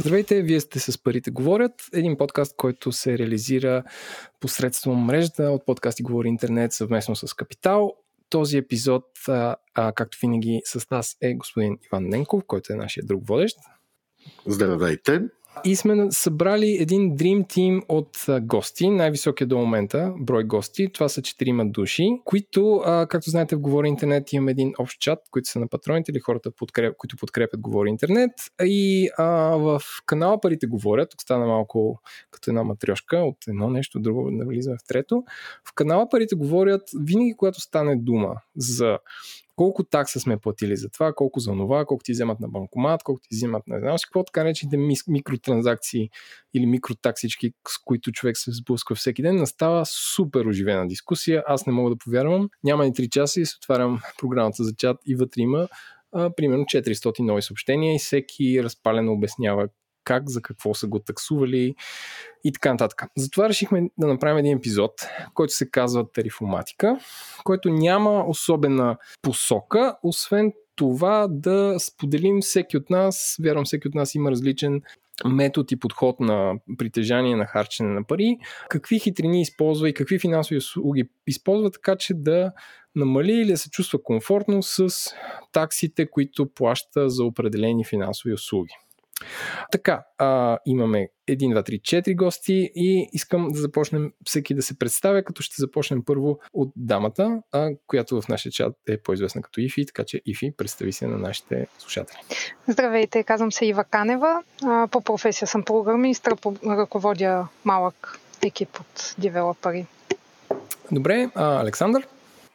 Здравейте, вие сте с Парите говорят, един подкаст, който се реализира посредством мрежата от подкасти Говори Интернет съвместно с Капитал. Този епизод, а, както винаги с нас е господин Иван Ненков, който е нашия друг водещ. Здравейте! И сме събрали един Dream Team от гости, най-високия до момента брой гости. Това са четирима души, които, както знаете, в Говори Интернет имаме един общ чат, които са на патроните или хората, които подкрепят Говори Интернет. И а, в канала Парите говорят, тук стана малко като една матрешка от едно нещо, друго, не влизаме в трето. В канала Парите говорят винаги, когато стане дума за колко такса сме платили за това, колко за това, колко ти вземат на банкомат, колко ти вземат на знам какво, така наречените микротранзакции или микротаксички, с които човек се сблъсква всеки ден, настава супер оживена дискусия. Аз не мога да повярвам. Няма ни 3 часа и се отварям програмата за чат и вътре има а, примерно 400 нови съобщения и всеки разпалено обяснява как, за какво са го таксували и така нататък. Затова решихме да направим един епизод, който се казва Тарифоматика, който няма особена посока, освен това да споделим всеки от нас, вярвам всеки от нас има различен метод и подход на притежание на харчене на пари, какви хитрини използва и какви финансови услуги използва, така че да намали или да се чувства комфортно с таксите, които плаща за определени финансови услуги. Така, а, имаме 1, 2, 3, 4 гости и искам да започнем всеки да се представя, като ще започнем първо от дамата, а, която в нашия чат е по-известна като Ифи, така че Ифи, представи се на нашите слушатели. Здравейте, казвам се Ива Канева. По професия съм програмист, ръководя малък екип от девелопери. Добре, а, Александър?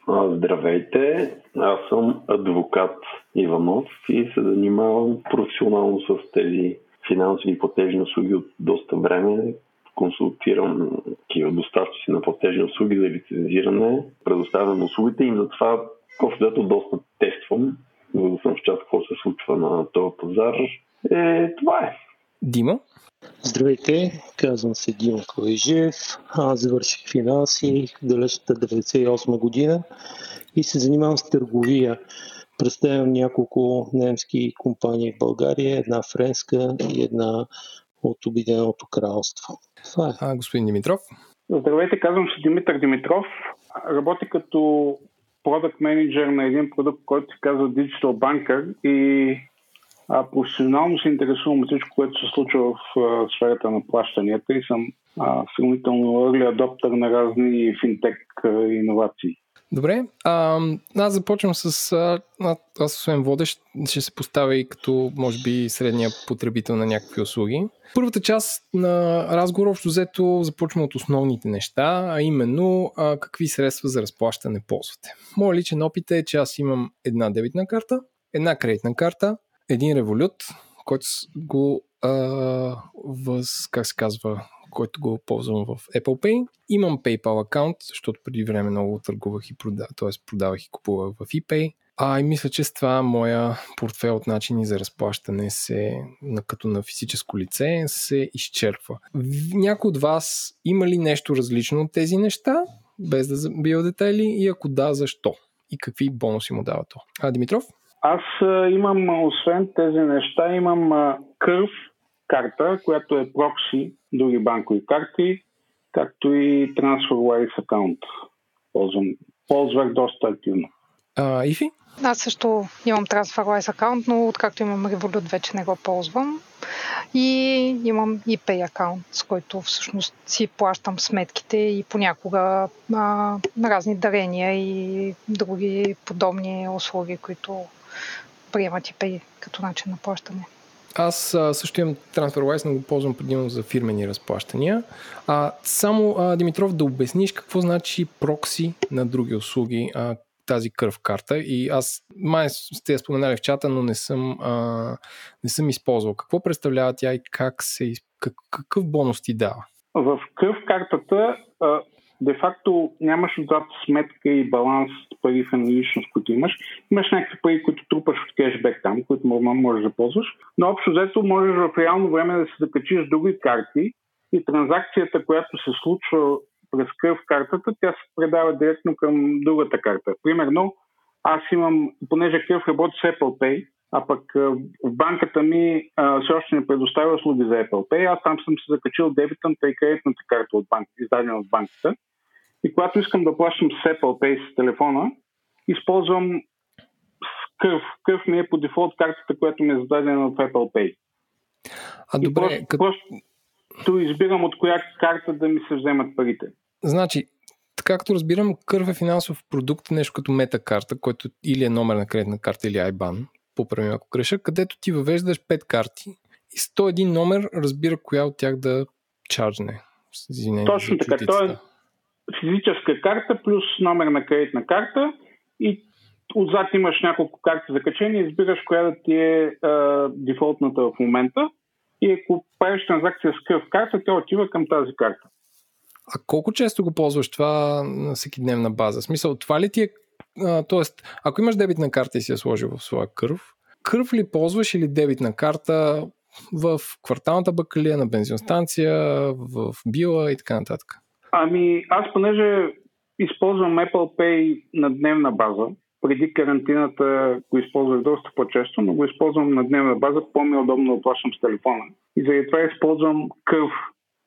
Здравейте, аз съм адвокат Иванов и се занимавам професионално с тези финансови платежни услуги от доста време. Консултирам такива доставчици на платежни услуги за лицензиране, предоставям услугите и затова общо доста тествам, за да съм в част какво се случва на този пазар. Е, това е. Дима? Здравейте, казвам се Дима Калайжев. Аз завърших финанси в далечната 98 година и се занимавам с търговия. Представям няколко немски компании в България, една френска и една от Обединеното кралство. Това е. А, господин Димитров? Здравейте, казвам се Димитър Димитров. Работя като продукт менеджер на един продукт, който се казва Digital Banker и а, професионално се интересувам от всичко, което се случва в а, сферата на плащанията и съм а, сравнително early adopter на разни финтек иновации. Добре, а, аз започвам с... А, аз освен водещ ще се поставя и като, може би, средния потребител на някакви услуги. Първата част на разговор общо взето започваме от основните неща, а именно а, какви средства за разплащане ползвате. Моят личен опит е, че аз имам една дебитна карта, една кредитна карта, един револют, който го а, въз, как се казва, който го ползвам в Apple Pay. Имам PayPal акаунт, защото преди време много търгувах и продавах, т.е. продавах и купувах в ePay. А и мисля, че с това моя портфел от начини за разплащане се, като на физическо лице, се изчерпва. Някой от вас има ли нещо различно от тези неща, без да бива детайли и ако да, защо? И какви бонуси му дава то? А, Димитров? Аз имам, освен тези неща, имам кърв карта, която е прокси други банкови карти, както и TransferWise аккаунт. Ползвам, ползвах доста активно. А, Ифи? Аз също имам TransferWise аккаунт, но откакто имам Revolut вече не го ползвам. И имам и Pay аккаунт, с който всъщност си плащам сметките и понякога а, разни дарения и други подобни услуги, които приемат и Pay като начин на плащане. Аз а, също имам TransferWise, но го ползвам предимно за фирмени разплащания. А, само, а, Димитров, да обясниш какво значи прокси на други услуги, а, тази кръв карта и аз май сте я споменали в чата, но не съм, а, не съм използвал. Какво представлява тя и как се, как, какъв бонус ти дава? В кръв картата а, де-факто нямаш отзад сметка и баланс пари в едноличност, които имаш. Имаш някакви пари, които трупаш от кешбек там, които можеш да ползваш, но общо взето можеш в реално време да се закачиш други карти и транзакцията, която се случва през кръв картата, тя се предава директно към другата карта. Примерно, аз имам, понеже кръв работи с Apple Pay, а пък в банката ми все още не предоставя услуги за Apple Pay. Аз там съм се закачил дебитната и кредитната карта от банката, издадена от банката. И когато искам да плащам с Apple Pay с телефона, използвам кръв. Кръв ми е по дефолт картата, която ми е зададена в Apple Pay. А добре, просто, като... просто избирам от коя карта да ми се вземат парите. Значи, така като разбирам, кърв е финансов продукт, нещо като метакарта, който или е номер на кредитна карта или IBAN, поправим ако греша, където ти въвеждаш 5 карти и 101 номер разбира коя от тях да чарджне. Извинение, Точно така. То е физическа карта плюс номер на кредитна карта и отзад имаш няколко карти за качение, избираш коя да ти е а, дефолтната в момента и ако правиш транзакция с кръв карта, тя отива към тази карта. А колко често го ползваш това на всеки дневна база? В смисъл, това ли ти е... А, тоест, ако имаш дебитна карта и си я сложил в своя кръв, кръв ли ползваш или дебитна карта в кварталната бакалия, на бензиностанция, в била и така нататък? Ами, аз понеже използвам Apple Pay на дневна база, преди карантината го използвах доста по-често, но го използвам на дневна база, по-ми удобно да плащам с телефона. И заради това използвам кръв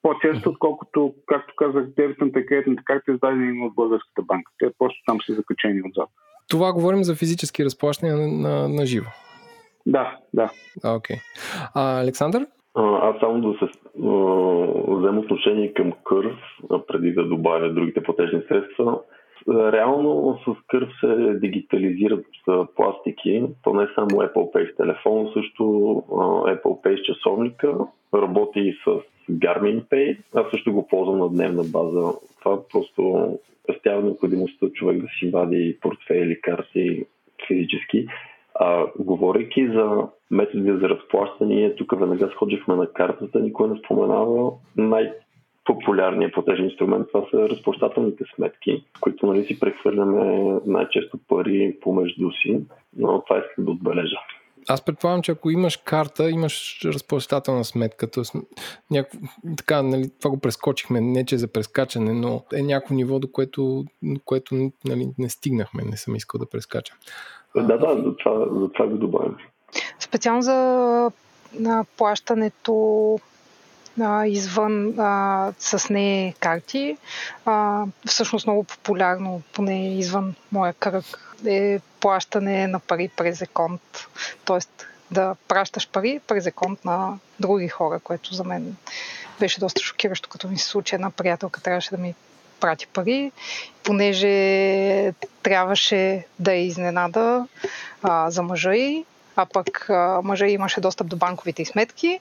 по-често, отколкото, както казах, дебетната и кредитната карта издадени от българската банка. Те просто там са закачени отзад. Това говорим за физически разплащания на, на, на живо. Да, да. Окей. А, Александър? Аз само да се взема отношение към кърв, преди да добавя другите платежни средства. Реално с кърв се дигитализират пластики, то не само Apple Pay с телефон, също Apple Pay с часовника, работи и с Garmin Pay. Аз също го ползвам на дневна база. Това просто пестява необходимостта човек да си вади портфели, карти физически. А, говорейки за методи за разплащане, тук веднага сходихме на картата, никой не споменава най- популярният платежен инструмент, това са разплащателните сметки, които нали, си прехвърляме най-често пари помежду си, но това искам да отбележа. Аз предполагам, че ако имаш карта, имаш разплащателна сметка. Тоест, някакво, така, нали, това го прескочихме, не че е за прескачане, но е някакво ниво, до което, което нали, не стигнахме, не съм искал да прескачам. Да, да, за това, за това го добавям. Специално за на плащането а, извън а, с не карти. А, всъщност много популярно, поне извън моя кръг, е плащане на пари през еконт. Тоест да пращаш пари през еконт на други хора, което за мен беше доста шокиращо, като ми се случи една приятелка трябваше да ми прати пари, понеже трябваше да е изненада а, за мъжа й, а пък а, мъжа имаше достъп до банковите сметки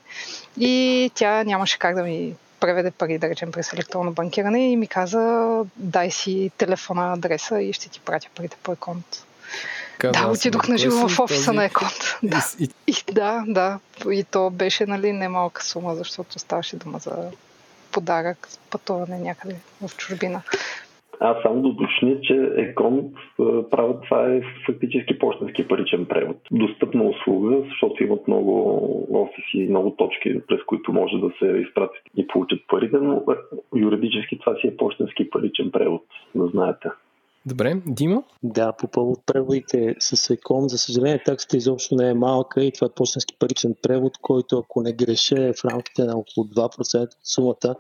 и тя нямаше как да ми преведе пари, да речем, през електронно банкиране и ми каза, дай си телефона адреса и ще ти пратя парите по еконт. Каза, да, отидох на живо в офиса този... на Еконт. Да. И... и... да, да. И то беше нали, немалка сума, защото ставаше дума за подарък, пътуване някъде в чужбина. Аз само да уточня, че Екон правят това е фактически почтенски паричен превод. Достъпна услуга, защото имат много офиси, много точки, през които може да се изпратят и получат парите, но юридически това си е почтенски паричен превод, да знаете. Добре, Дима? Да, по повод преводите с ЕКОН, за съжаление таксата изобщо не е малка и това е почтенски паричен превод, който ако не греше е в рамките на около 2% от сумата,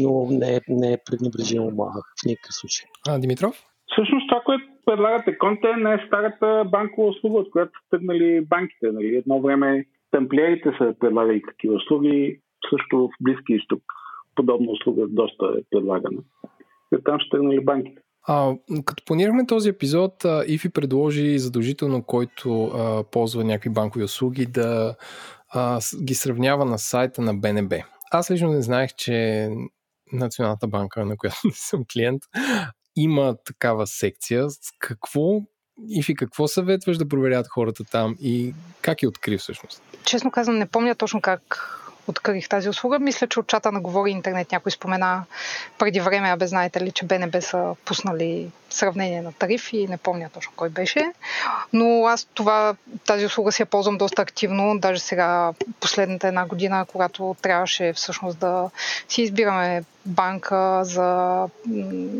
но не е, не е пренебрежимо малък в никакъв случай. А, Димитров? Всъщност това, което предлагате ЕКОН, е не е старата банкова услуга, от която тръгнали банките. Нали? Едно време тамплиерите са предлагали такива услуги, също в Близки изток подобна услуга доста е предлагана. И там ще тръгнали банките. А, като планирахме този епизод, Ифи предложи задължително, който а, ползва някакви банкови услуги, да а, ги сравнява на сайта на БНБ. Аз лично не знаех, че Националната банка, на която не съм клиент, има такава секция. С какво Ифи, какво съветваш да проверят хората там и как я откри всъщност? Честно казвам, не помня точно как открих тази услуга. Мисля, че от чата на Говори Интернет някой спомена преди време, абе знаете ли, че БНБ са пуснали сравнение на тарифи и не помня точно кой беше. Но аз това, тази услуга си я ползвам доста активно, даже сега последната една година, когато трябваше всъщност да си избираме банка за,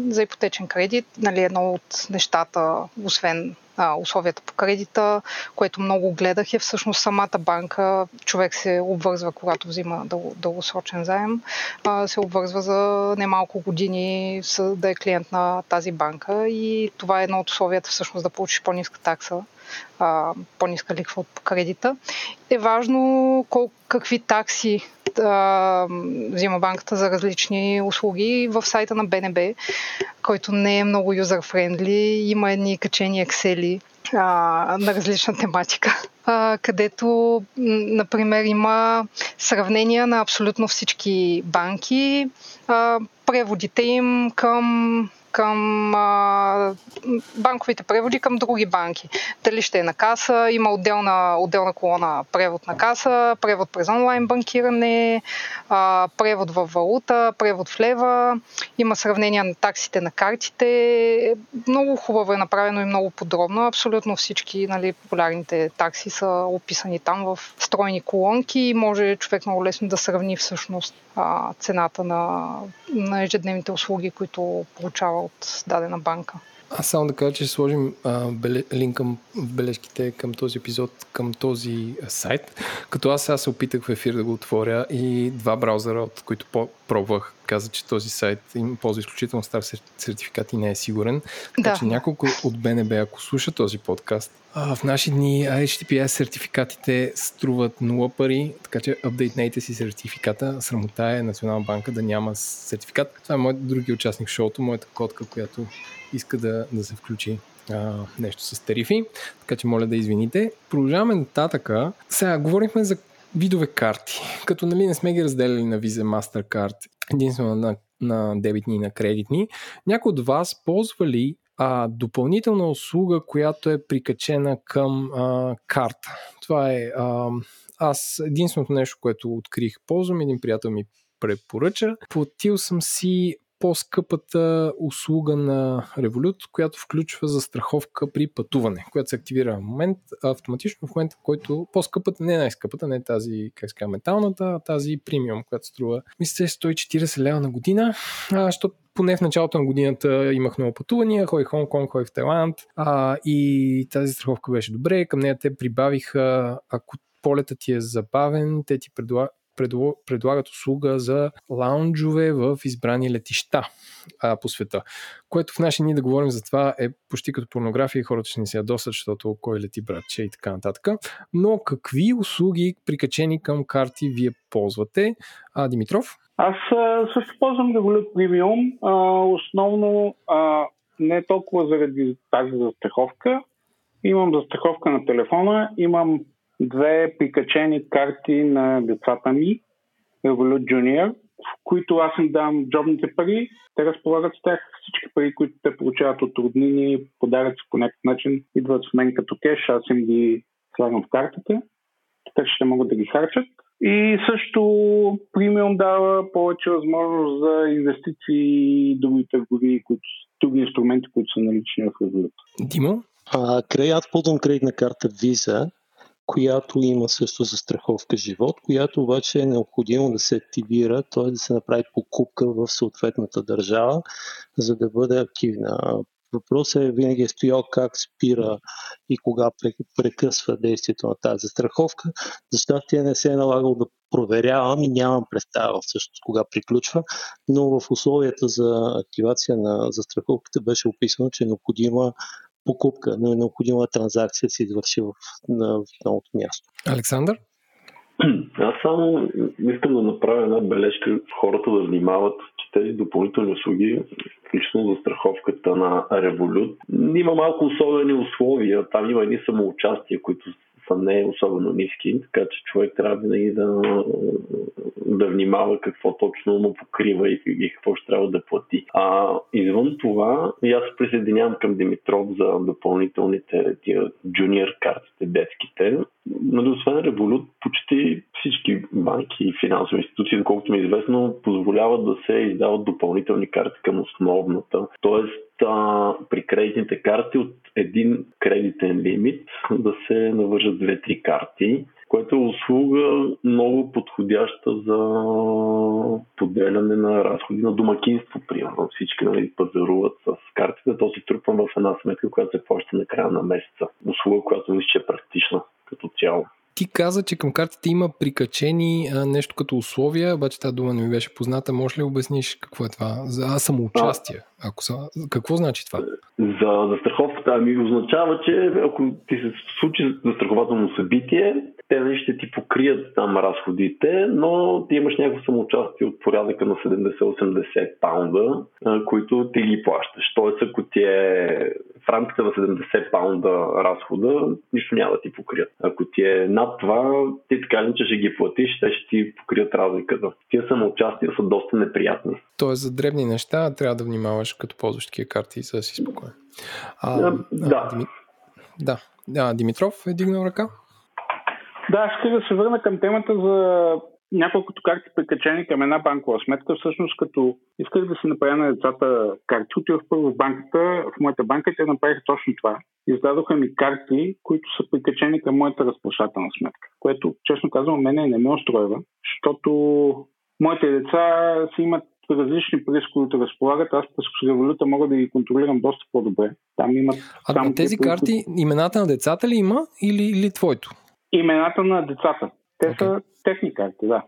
за ипотечен кредит. Нали, едно от нещата, освен а, условията по кредита, което много гледах е всъщност самата банка. Човек се обвързва, когато взима дъл, дългосрочен заем, а, се обвързва за немалко години с, да е клиент на тази банка и това е едно от условията всъщност да получиш по-ниска такса а, по-ниска ликва от кредита. Е важно кол, какви такси а, взима банката за различни услуги в сайта на БНБ, който не е много юзер-френдли. Има едни качени ексели на различна тематика, а, където, например, има сравнения на абсолютно всички банки, а, преводите им към към а, банковите преводи към други банки. Дали ще е на каса, има отделна, отделна колона превод на каса, превод през онлайн банкиране, а, превод в валута, превод в лева, има сравнение на таксите на картите. Много хубаво е направено и много подробно. Абсолютно всички нали, популярните такси са описани там в стройни колонки и може човек много лесно да сравни всъщност а, цената на, на ежедневните услуги, които получава от дадена банка. Аз само да кажа, че ще сложим а, беле, линк към, бележките към този епизод, към този сайт. Като аз сега се опитах в ефир да го отворя и два браузъра, от които по- пробвах, каза, че този сайт им ползва изключително стар сертификат и не е сигурен. Така да. че няколко от БНБ, ако слуша този подкаст, а, в наши дни HTTPS сертификатите струват 0 пари, така че апдейтнейте си сертификата. Срамота е Национална банка да няма сертификат. Това е моят други участник в шоуто, моята котка, която иска да, да се включи а, нещо с тарифи, така че моля да извините. Продължаваме нататъка. Сега говорихме за видове карти, като нали не сме ги разделили на Visa, Mastercard, единствено на, на дебитни и на кредитни. Някой от вас ползва ли а, допълнителна услуга, която е прикачена към а, карта? Това е а, аз единственото нещо, което открих, ползвам, един приятел ми препоръча. Платил съм си по-скъпата услуга на Revolut, която включва застраховка при пътуване, която се активира в момент, автоматично в момента, в който по-скъпата, не най-скъпата, не тази, как се металната, а тази премиум, която струва, мисля, 140 лева на година, защото поне в началото на годината имах много пътувания, ходих в Хонконг, ходих в Тайланд а, и тази страховка беше добре. Към нея те прибавиха, ако полетът ти е забавен, те ти предлагат предлагат услуга за лаунджове в избрани летища а, по света. Което в наши дни да говорим за това е почти като порнография и хората ще ни се ядосат, защото кой лети братче и така нататък. Но какви услуги прикачени към карти вие ползвате? А, Димитров? Аз също ползвам Revolut Premium. А, основно а, не толкова заради тази застраховка. Имам застраховка на телефона, имам две прикачени карти на децата ми, Revolut Junior, в които аз им дам джобните пари, те разполагат с тях всички пари, които те получават от роднини, подаръци по някакъв начин, идват в мен като кеш, аз им ги слагам в картата, така че ще могат да ги харчат. И също премиум дава повече възможност за инвестиции и други търгови, които, други инструменти, които са налични в Revolut. Димо? А, край, аз ползвам кредитна карта Visa която има също застраховка живот, която обаче е необходимо да се активира, т.е. да се направи покупка в съответната държава, за да бъде активна. Въпросът е винаги е стоял как спира и кога прекъсва действието на тази застраховка. За тя не се е налагало да проверявам и нямам представа всъщност кога приключва, но в условията за активация на застраховката беше описано, че е необходима покупка, но е необходима транзакция да се извърши в, на, в новото място. Александър? Аз само искам да направя една бележка хората да внимават, че тези допълнителни услуги, включително за страховката на Revolut, има малко особени условия. Там има едни самоучастия, които са не особено ниски, така че човек трябва винаги да, да внимава какво точно му покрива и, и какво ще трябва да плати. А извън това, и аз присъединявам към Димитров за допълнителните джуниор картите, детските. Нали, освен Revolut, почти всички банки и финансови институции, доколкото ми е известно, позволяват да се издават допълнителни карти към основната. Тоест, а, при кредитните карти от един кредитен лимит да се навържат две-три карти което е услуга много подходяща за поделяне на разходи на домакинство. Примерно всички нали, пазаруват с картите, то се трупва в една сметка, която се плаща на края на месеца. Услуга, която мисля, че е практична като цяло. Ти каза, че към картите има прикачени а, нещо като условия, обаче тази дума не ми беше позната. Може ли обясниш какво е това? За самоучастие. Ако са... Какво значи това? За застраховката ми означава, че ако ти се случи застрахователно събитие, те нали, ще ти покрият там разходите, но ти имаш някакво самоучастие от порядъка на 70-80 паунда, които ти ги плащаш. Тоест, ако ти е в рамките на 70 паунда разхода, нищо няма да ти покрият. Ако ти е над това, ти така че ще ги платиш, те ще ти покрият разликата. Тия самоучастия са доста неприятни. Тоест, за дребни неща трябва да внимаваш, като ползваш такива карти, за да си спокоен. А, да. Дими... Да. А, Димитров е дигнал ръка. Да, ще да се върна към темата за няколкото карти прикачени към една банкова сметка. Всъщност, като исках да се направя на децата карти, отивах първо в банката, в моята банка те направиха точно това. Издадоха ми карти, които са прикачени към моята разплащателна сметка, което, честно казвам, мене не ме устройва, защото моите деца си имат различни пари, с които разполагат. Аз през революта мога да ги контролирам доста по-добре. Там имат а тези карти, имената на децата ли има или, или твоето? Имената на децата. Те okay. са техни карти, да.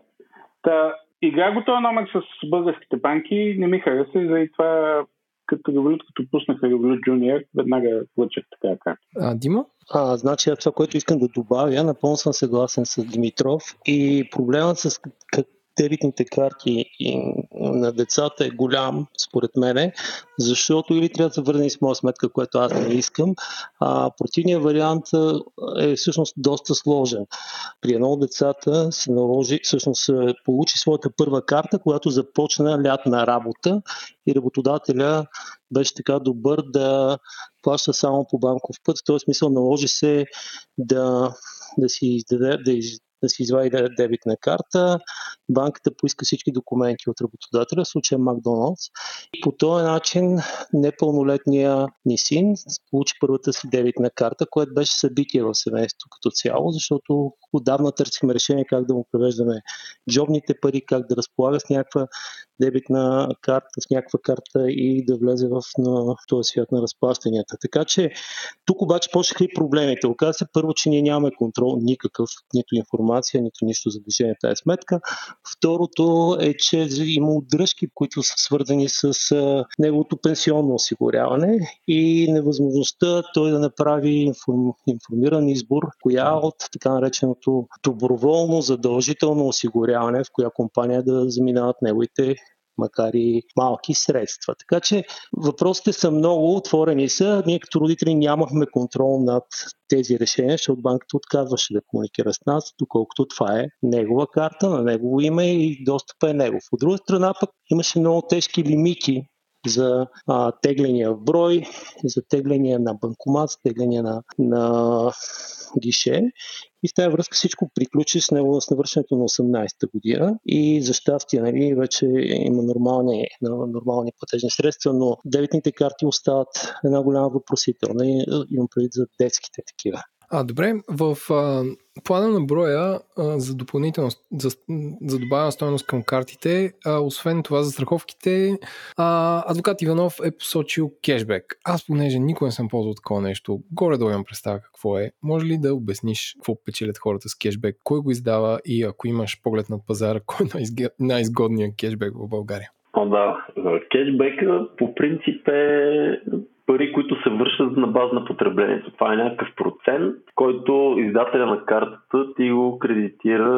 Та, игра го този номер с българските банки не ми хареса и заради това като Revolut, като пуснаха Revolut Junior, веднага плъчах така карта. А, Дима? А, значи, това, което искам да добавя, напълно съм съгласен с Димитров и проблемът с дебитните карти на децата е голям, според мене, защото или трябва да се върне с моя сметка, което аз не искам, а противният вариант е всъщност доста сложен. При едно от децата се наложи, всъщност получи своята първа карта, когато започна лятна работа и работодателя беше така добър да плаща само по банков път. В този смисъл наложи се да, да си издаде, да, да си извади дебитна карта, банката поиска всички документи от работодателя, в случая Макдоналдс. По този начин непълнолетния ни син получи първата си дебитна карта, което беше събитие в семейството като цяло, защото отдавна търсихме решение как да му превеждаме джобните пари, как да разполага с някаква дебитна карта, с някаква карта и да влезе в на този свят на разплащанията. Така че тук обаче почнаха и проблемите. Оказва се първо, че ние нямаме контрол никакъв, нито информация, нито нищо за движение тази сметка. Второто е, че има отдръжки, които са свързани с неговото пенсионно осигуряване и невъзможността той да направи информиран избор, коя от така нареченото доброволно задължително осигуряване, в коя компания да заминават неговите макар и малки средства. Така че въпросите са много, отворени са. Ние като родители нямахме контрол над тези решения, защото банката отказваше да комуникира с нас, доколкото това е негова карта, на негово име и достъпа е негов. От друга страна пък имаше много тежки лимити за а, тегления в брой, за тегления на банкомат, тегления на, на гише. И в тази връзка всичко приключи с, него, с навършването на 18-та година и за щастие нали, вече има нормални, нормални платежни средства, но дебитните карти остават една голяма въпросителна имам предвид за детските такива. А, добре, в а, плана на броя а, за допълнително, за, за добавена стоеност към картите, а, освен това за страховките, а, адвокат Иванов е посочил кешбек. Аз, понеже никога не съм ползвал такова нещо, горе-долу имам представа какво е. Може ли да обясниш какво печелят хората с кешбек, кой го издава и ако имаш поглед над пазара, кой е най-изгодният кешбек в България? О, да. Кешбека по принцип е пари, които се вършат на база на потреблението. Това е някакъв процент, който издателя на картата ти го кредитира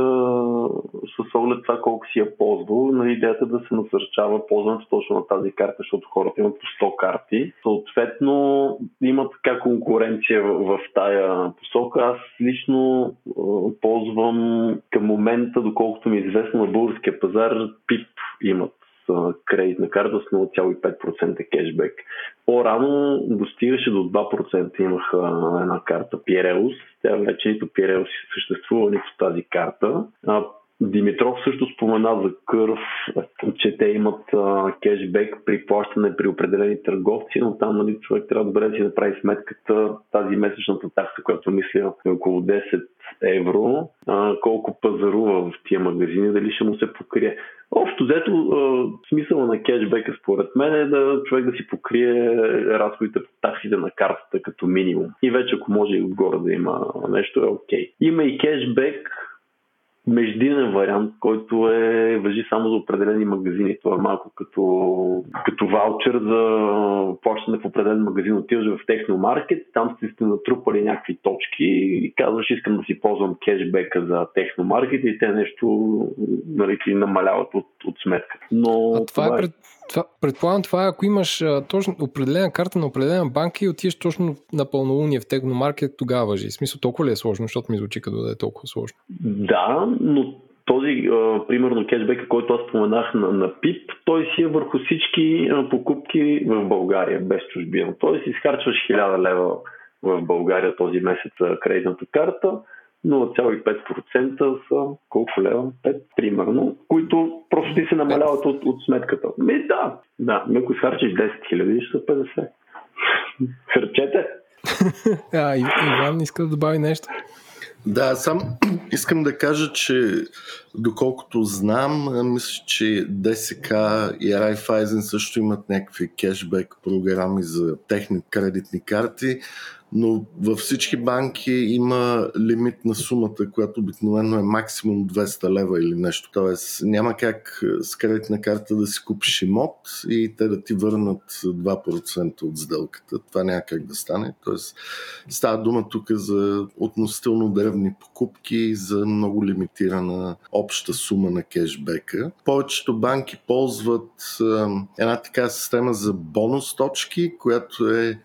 с оглед това колко си я ползвал. На идеята да се насърчава ползването точно на тази карта, защото хората имат по 100 карти. Съответно, има така конкуренция в, в тая посока. Аз лично ползвам към момента, доколкото ми е известно на българския пазар, ПИП имат кредитна карта с 0,5% кешбек. По-рано достигаше до 2%. Имах една карта Пиреус. Тя вече нито Пиреус съществува, нито тази карта. Димитров също спомена за Кърв, че те имат а, кешбек при плащане при определени търговци, но там нали, човек трябва добре да си направи сметката тази месечната такса, която мисля е около 10 евро, а, колко пазарува в тия магазини, дали ще му се покрие. Общо взето, смисъла на кешбека според мен е да човек да си покрие разходите по таксите на картата като минимум. И вече ако може и отгоре да има нещо е окей. Okay. Има и кешбек, междинен вариант, който е въжи само за определени магазини. Това е малко като, като ваучер за плащане в определен магазин. Отиваш в техномаркет, там сте натрупали някакви точки и казваш искам да си ползвам кешбека за техномаркет и те нещо нали, ти намаляват от, от сметка. Но а това, това е, е пред, това, предполагам, това е ако имаш а, точно определена карта на определена банка и отидеш точно на пълнолуние в Техномаркет, тогава въжи. В смисъл толкова ли е сложно, защото ми звучи като да е толкова сложно? Да, но този, а, примерно, кешбека, който аз споменах на, на ПИП, той си е върху всички а, покупки в България, без чужбина. Той си изхарчваш 1000 лева в България този месец кредитната карта 0,5% са колко лева? 5, примерно, които просто ти се намаляват от, от сметката. Ми да, да, ако изхарчиш 10 000, ще са 50. Харчете! а, Иван иска да добави нещо. Да, сам искам да кажа, че доколкото знам, мисля, че ДСК и Райфайзен също имат някакви кешбек програми за техни кредитни карти но във всички банки има лимит на сумата, която обикновено е максимум 200 лева или нещо. Тоест няма как с кредитна карта да си купиш имот и те да ти върнат 2% от сделката. Това няма как да стане. Тоест става дума тук за относително древни покупки за много лимитирана обща сума на кешбека. Повечето банки ползват една така система за бонус точки, която е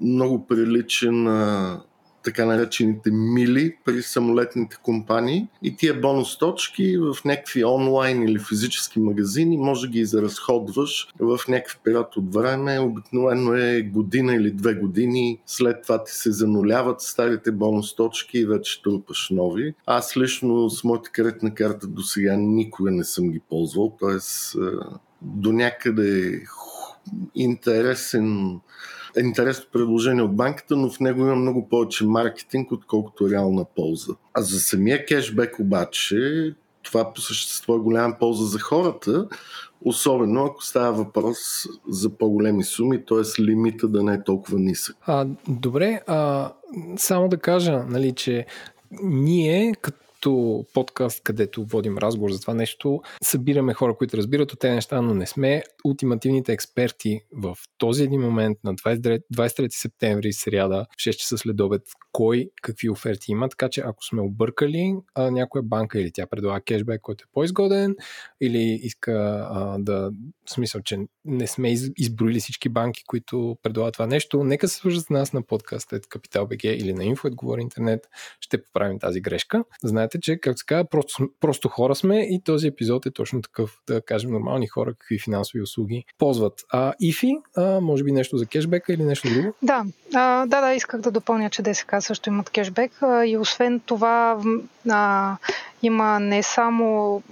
много прилича на така наречените мили при самолетните компании и тия бонус точки в някакви онлайн или физически магазини може да ги изразходваш в някакъв период от време. Обикновено е година или две години. След това ти се зануляват старите бонус точки и вече трупаш нови. Аз лично с моята кредитна карта до сега никога не съм ги ползвал, т.е. до някъде интересен е интересно предложение от банката, но в него има много повече маркетинг, отколкото реална полза. А за самия кешбек обаче, това по същество е голяма полза за хората, особено ако става въпрос за по-големи суми, т.е. лимита да не е толкова нисък. А, добре, а, само да кажа, нали, че ние като подкаст, където водим разговор за това нещо, събираме хора, които разбират от тези неща, но не сме ултимативните експерти в този един момент на 23, 23 септември, сряда, в 6 часа след обед, кой какви оферти има, така че ако сме объркали а, някоя банка или тя предлага кешбек, който е по-изгоден, или иска а, да, в смисъл, че не сме из, изброили всички банки, които предлагат това нещо, нека се свържат с нас на подкаст Капитал БГ или на Info, говори интернет, ще поправим тази грешка. Знаете, че, както се казва, просто, просто хора сме и този епизод е точно такъв, да кажем, нормални хора, какви финансови услуги ползват. А Ифи, а, може би нещо за кешбека или нещо друго? Да, а, да, да, исках да допълня, че ДСК също имат кешбек а, и освен това а, има не само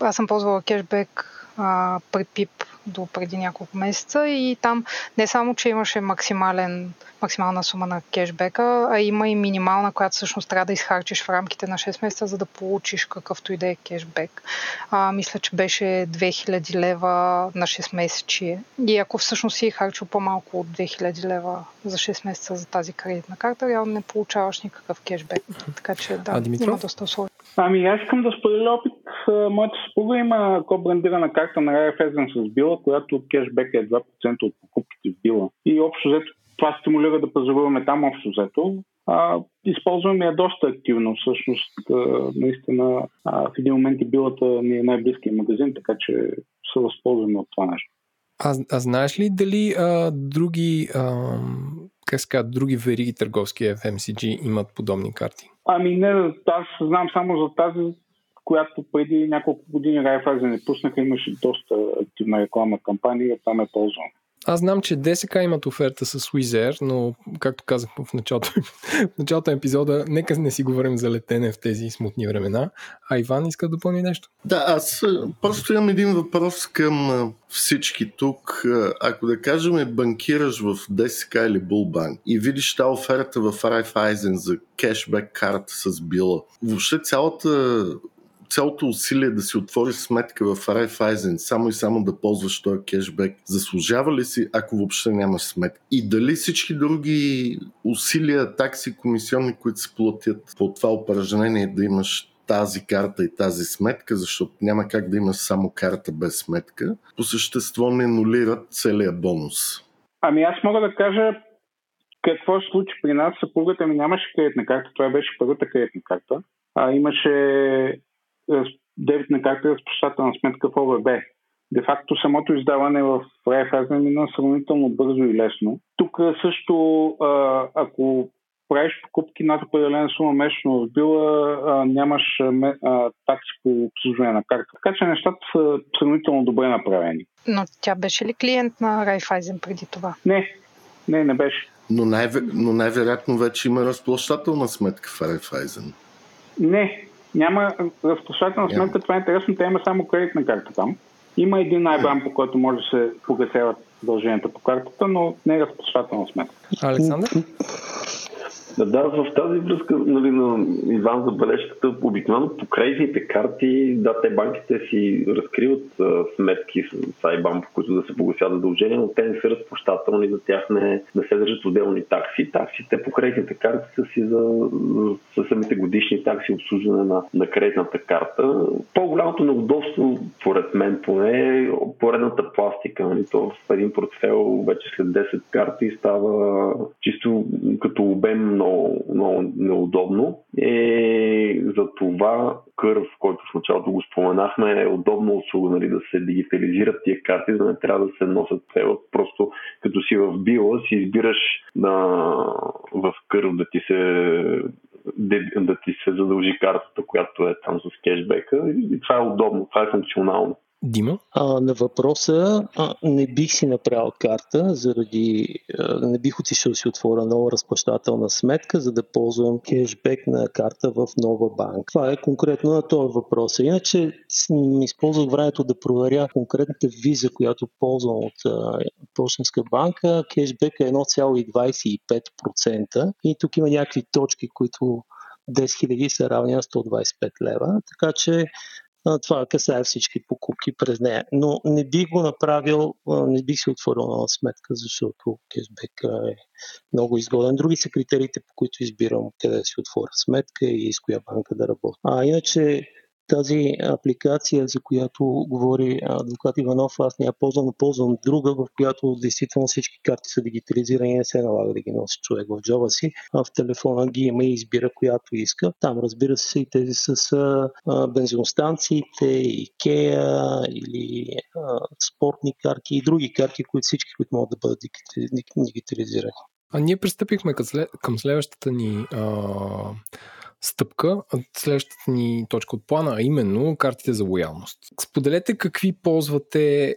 аз съм ползвала кешбек а, при ПИП до преди няколко месеца и там не само, че имаше максимален, максимална сума на кешбека, а има и минимална, която всъщност трябва да изхарчиш в рамките на 6 месеца, за да получиш какъвто и да е кешбек. А, мисля, че беше 2000 лева на 6 месечи. И ако всъщност си е харчил по-малко от 2000 лева за 6 месеца за тази кредитна карта, реално не получаваш никакъв кешбек. Така че да, а, има доста условия. Ами аз искам да споделя опит. Моята съпруга има ко-брандирана карта на Raiffeisen с била, която кешбек е 2% от покупките в била. И общо взето това стимулира да пазаруваме там общо взето. А, използваме я доста активно. Всъщност, а, наистина, а, в един момент и билата ми е най-близкият магазин, така че се възползваме от това нещо. А, а знаеш ли дали а, други, а, как ска, други вериги търговски FMCG имат подобни карти? Ами не, аз знам само за тази, която преди няколко години Райфайзен не пуснаха, имаше доста активна рекламна кампания, там е ползвам. Аз знам, че ДСК имат оферта с Wizz но както казах в началото, в началото на епизода, нека не си говорим за летене в тези смутни времена. А Иван иска да допълни нещо? Да, аз просто имам един въпрос към всички тук. Ако да кажем банкираш в ДСК или Булбанк и видиш тази оферта в Raiffeisen за кешбек карта с била, въобще цялата цялото усилие да си отвориш сметка в Raiffeisen, само и само да ползваш този кешбек, заслужава ли си, ако въобще нямаш сметка? И дали всички други усилия, такси, комисионни, които се платят по това упражнение да имаш тази карта и тази сметка, защото няма как да имаш само карта без сметка, по същество не нулират целият бонус. Ами аз мога да кажа какво се случи при нас. Съпругата ми нямаше кредитна карта, това беше първата кредитна карта. А, имаше дебитна карта е разпощателна сметка в ОВБ. Де факто самото издаване в Raiffeisen мина сравнително бързо и лесно. Тук също, ако правиш покупки над определена сума месечно в била, нямаш такси по обслужване на карта. Така че нещата са сравнително добре направени. Но тя беше ли клиент на Raiffeisen преди това? Не, не, не беше. Но, най- но най-вероятно вече има разплащателна сметка в Raiffeisen. Не, няма разплащателна сметка, това е интересно, те има само кредитна карта там. Има един IBAN, по който може да се погасяват дълженията по картата, но не е разплащателна сметка. Александър? Да, в тази връзка нали, на Иван забележката, обикновено по кредитните карти, да, те банките си разкриват а, сметки с, IBAN, по които да се погасят задължения, но те не са разплащателни, за тях не, не се държат отделни такси. Таксите по кредитните карти са си за, за самите годишни такси обслужване на, на кредитната карта. По-голямото неудобство, поред мен поне, е поредната пластика. Нали, то в един портфел вече след 10 карти става чисто като обем много много, много неудобно. И за това кърв, който в началото го споменахме, е удобно услуга нали, да се дигитализират тия карти, да не трябва да се носят цел. Просто като си в била, си избираш на, в кърв да ти се да ти се задължи картата, която е там с кешбека. И това е удобно, това е функционално. Дима? А, на въпроса а, не бих си направил карта, заради а, не бих отишъл си отворя нова разплащателна сметка, за да ползвам кешбек на карта в нова банка. Това е конкретно на този въпрос. Иначе използвах времето да проверя конкретната виза, която ползвам от а, Почтенска банка. Кешбек е 1,25% и тук има някакви точки, които 10 000 са равни на 125 лева. Така че това касае всички покупки през нея. Но не бих го направил, не бих си отворил нова сметка, защото кешбек е много изгоден. Други са критериите, по които избирам къде да си отворя сметка и с коя банка да работя. А иначе тази апликация, за която говори адвокат Иванов, аз не я ползвам, но ползвам друга, в която действително всички карти са дигитализирани не се налага да ги носи човек в джоба си. А в телефона ги има и избира която иска. Там разбира се и тези с бензиностанциите, Икея или а, спортни карти и други карти, които всички, които могат да бъдат дигитализирани. А ние пристъпихме към следващата ни а, стъпка, следващата ни точка от плана, а именно картите за лоялност. Споделете какви ползвате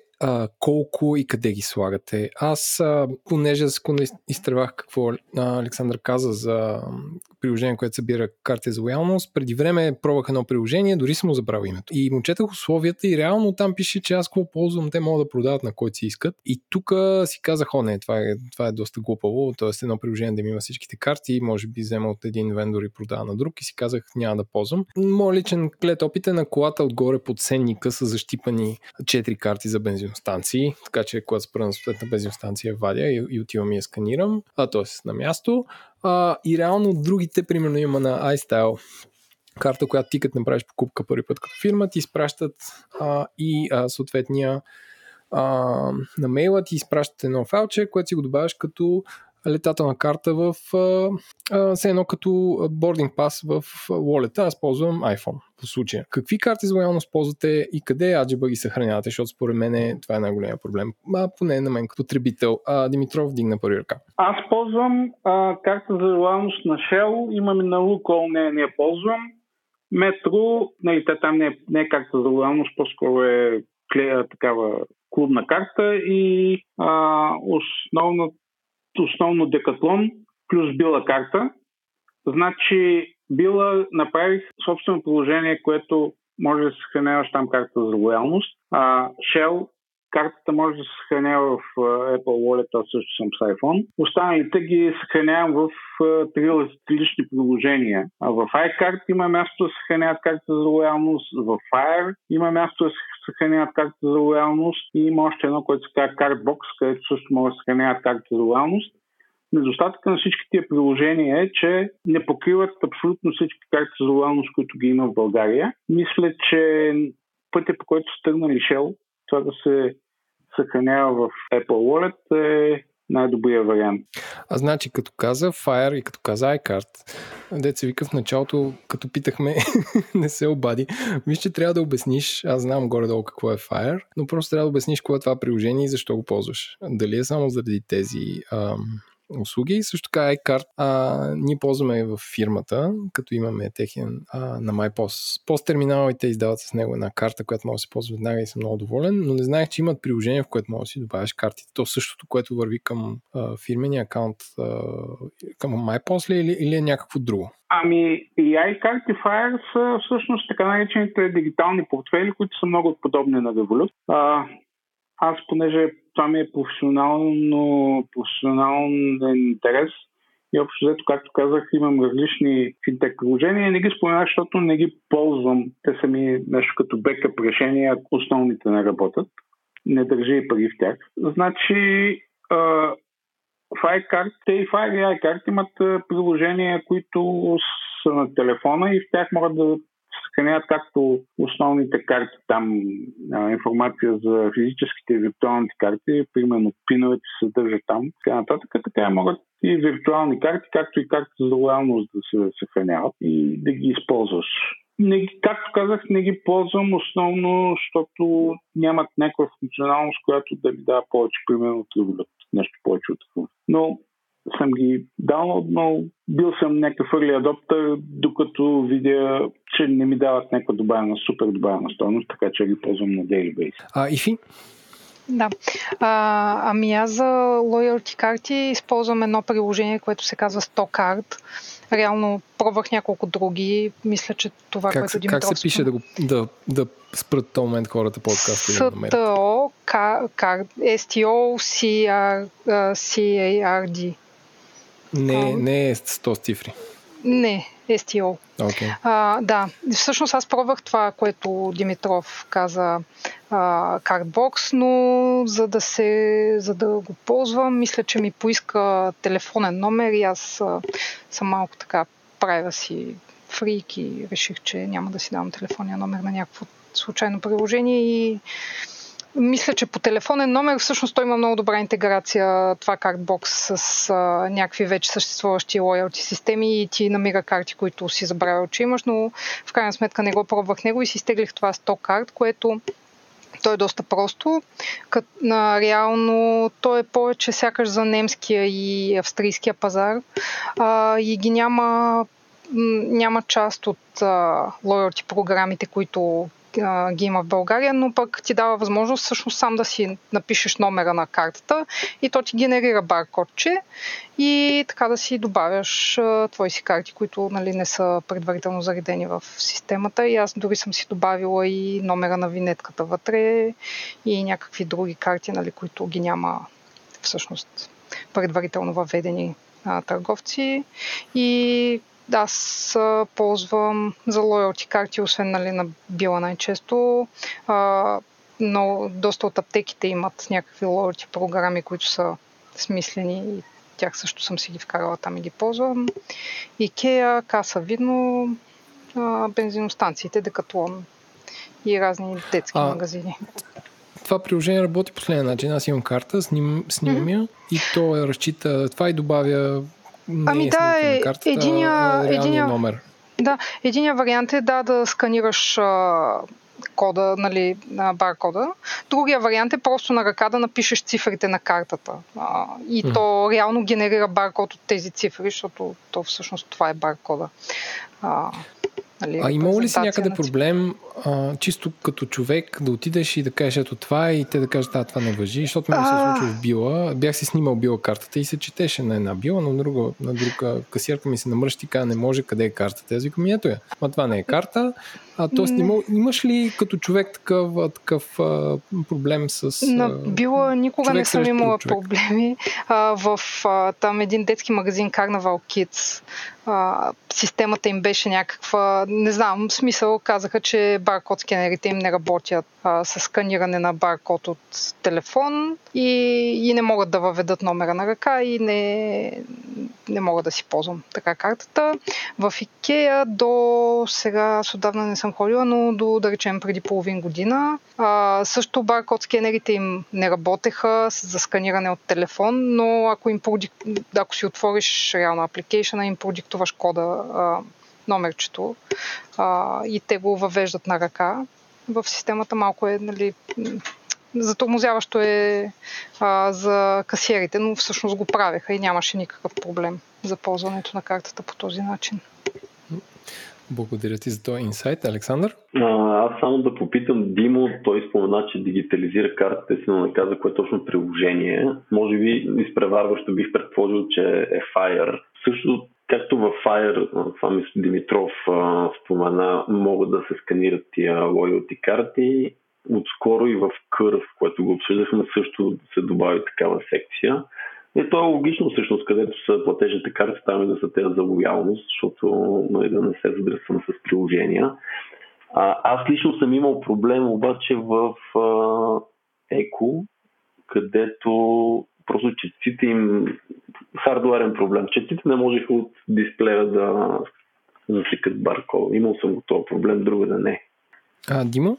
колко и къде ги слагате. Аз, а, понеже секунда изтревах какво Александър каза за приложение, което събира карти за лоялност, преди време пробвах едно приложение, дори съм му забравил името. И му четах условията и реално там пише, че аз какво ползвам, те могат да продават на който си искат. И тук си казах, о не, това е, това е доста глупаво, т.е. едно приложение да ми има всичките карти, може би взема от един вендор и продава на друг и си казах, няма да ползвам. Моят личен клет опит е на колата отгоре под ценника са защипани 4 карти за бензин бензиностанции, така че когато спра на съответна бензиностанция вадя и, и отивам и я сканирам, а т.е. на място. А, и реално другите, примерно има на iStyle карта, която ти като направиш покупка първи път като фирма, ти изпращат а, и а, съответния а, на мейла ти изпращат едно файлче, което си го добавяш като летателна карта в все едно като бординг пас в Wallet. Аз ползвам iPhone по случая. Какви карти за лоялност ползвате и къде аджиба ги съхранявате, защото според мен това е най-големия проблем. А поне на мен като потребител. А, Димитров дигна първи ръка. Аз ползвам а, карта за лоялност на Shell, имам и на Lukol, не, не я ползвам. Метро, нали, там не е, не е карта за лоялност, по-скоро е клея такава клубна карта и а, основно, основно декатлон плюс била карта. Значи била направих собствено приложение, което може да се съхраняваш там карта за лоялност. А Shell Картата може да се съхранява в Apple Wallet, аз също съм с iPhone. Останалите ги съхранявам в три различни приложения. А в iCard има място да се съхраняват карта за лоялност, в Fire има място да се съхраняват карта за лоялност и има още едно, което се казва Cardbox, където също може да се съхраняват карта за лоялност. Недостатъка на всички тия приложения е, че не покриват абсолютно всички карти за лоялност, които ги има в България. Мисля, че пътя по който са тръгнали Shell, това да се съхранява в Apple Wallet е най-добрия вариант. А значи, като каза Fire и като каза iCard, деца вика в началото, като питахме, не се обади. Виж, че трябва да обясниш, аз знам горе-долу какво е Fire, но просто трябва да обясниш какво е това приложение и защо го ползваш. Дали е само заради тези ам, услуги. Също така iCard а, ние ползваме в фирмата, като имаме техен а, на MyPost. Пост терминал и те издават с него една карта, която може да се ползва веднага и съм много доволен, но не знаех, че имат приложение, в което може да си добавяш картите. То същото, което върви към а, фирмения акаунт, а, към MyPost ли или, или е някакво друго? Ами и iCard и Fire са всъщност така наречените дигитални портфели, които са много подобни на Revolut. А, аз, понеже това ми е професионално, професионален интерес и общо взето, както казах, имам различни финтек приложения. Не ги споменах, защото не ги ползвам. Те са ми нещо като бекъп решения, ако основните не работят. Не държа и пари в тях. Значи, в те и и iCard имат приложения, които са на телефона и в тях могат да съхраняват както основните карти, там а, информация за физическите и виртуалните карти, примерно пиновете се съдържат там, така нататък, така могат и виртуални карти, както и карти за лоялност да се съхраняват и да ги използваш. Не, както казах, не ги ползвам основно, защото нямат някаква функционалност, която да ми дава повече, примерно от нещо повече от това. Но съм ги даунлоднал, бил съм някакъв early adopter, докато видя, че не ми дават някаква добавена, супер добавена стойност, така че ги ползвам на daily basis. А, Ифи? Да. А, ами аз за loyalty карти използвам едно приложение, което се казва StockCard. Реално пробвах няколко други. Мисля, че това, как което се, Димитров... Как се пише да, го, да, да спрат този момент хората подкаста? STO, STO, C-A-R-D. Не, не е 100 цифри. Не, STO. Okay. А, да, всъщност аз пробвах това, което Димитров каза а, Cardbox, но за да, се, за да го ползвам, мисля, че ми поиска телефонен номер и аз а, съм малко така правя си фрик и реших, че няма да си давам телефонния номер на някакво случайно приложение и мисля, че по телефонен номер всъщност той има много добра интеграция, това картбокс с а, някакви вече съществуващи лоялти системи и ти намира карти, които си забравял, че имаш, но в крайна сметка не го пробвах него и си стеглих това 100 карт, което то е доста просто. Кът, на, реално то е повече сякаш за немския и австрийския пазар а, и ги няма няма част от а, лоялти програмите, които ги има в България, но пък ти дава възможност всъщност сам да си напишеш номера на картата и то ти генерира баркодче и така да си добавяш твои си карти, които нали, не са предварително заредени в системата. И аз дори съм си добавила и номера на винетката вътре и някакви други карти, нали, които ги няма всъщност предварително въведени а, търговци. И аз ползвам за лоялти карти, освен нали, на била най-често. А, но доста от аптеките имат някакви лоялти програми, които са смислени и тях също съм си ги вкарала там и ги ползвам. Икеа, Каса Видно, а, бензиностанциите, Декатлон и разни детски а, магазини. Това приложение работи последния начин. Аз имам карта, сним, снимам mm-hmm. я и то разчита. Това и добавя не ами е да, е, картата, единия, единия, номер. Да, единия вариант е да, да сканираш а, кода, нали, на баркода. Другия вариант е просто на ръка да напишеш цифрите на картата. А, и mm. то реално генерира баркод от тези цифри, защото то всъщност това е баркода. А, нали, а имало ли си някъде проблем а, чисто като човек да отидеш и да кажеш ето това е и те да кажат, а това не въжи, защото ми се е случило в била. Бях си снимал била картата и се четеше на една била, но на друга, на друга касиерка ми се намръщи и каза, не може, къде е картата. Аз викам, ето я. Ма това не е карта. А, тоест, има, имаш ли като човек такъв, такъв а, проблем с... На била никога не съм имала проблеми. А, в а, там един детски магазин Carnival Kids а, системата им беше някаква, не знам, смисъл, казаха, че баркод скенерите им не работят а, с сканиране на баркод от телефон и, и не могат да въведат номера на ръка и не, не мога да си ползвам така картата. В Икея до сега, с отдавна не съм ходила, но до, да речем, преди половин година. А, също баркод скенерите им не работеха за сканиране от телефон, но ако, им продик... ако си отвориш реално апликейшена, им продиктуваш кода, а, номерчето а, и те го въвеждат на ръка. В системата малко е нали, затормозяващо е а, за касиерите, но всъщност го правеха и нямаше никакъв проблем за ползването на картата по този начин. Благодаря ти за този инсайт. Александър? А, аз само да попитам Димо, той спомена, че дигитализира картата си, но не каза кое е точно приложение. Може би изпреварващо бих предположил, че е Fire. Също както в Fire, това мисля Димитров спомена, могат да се сканират тия loyalty карти. Отскоро и в Curve, което го обсъждахме, също се добави такава секция. И то е логично всъщност, където са платежните карти, там и да са те за лоялност, защото нали, да не се задръсвам с приложения. А, аз лично съм имал проблем обаче в а, Еко, където просто четците им хардуерен проблем. Четците не можеха от дисплея да засикат баркода. Имал съм го този проблем, друга да не. А, Димо?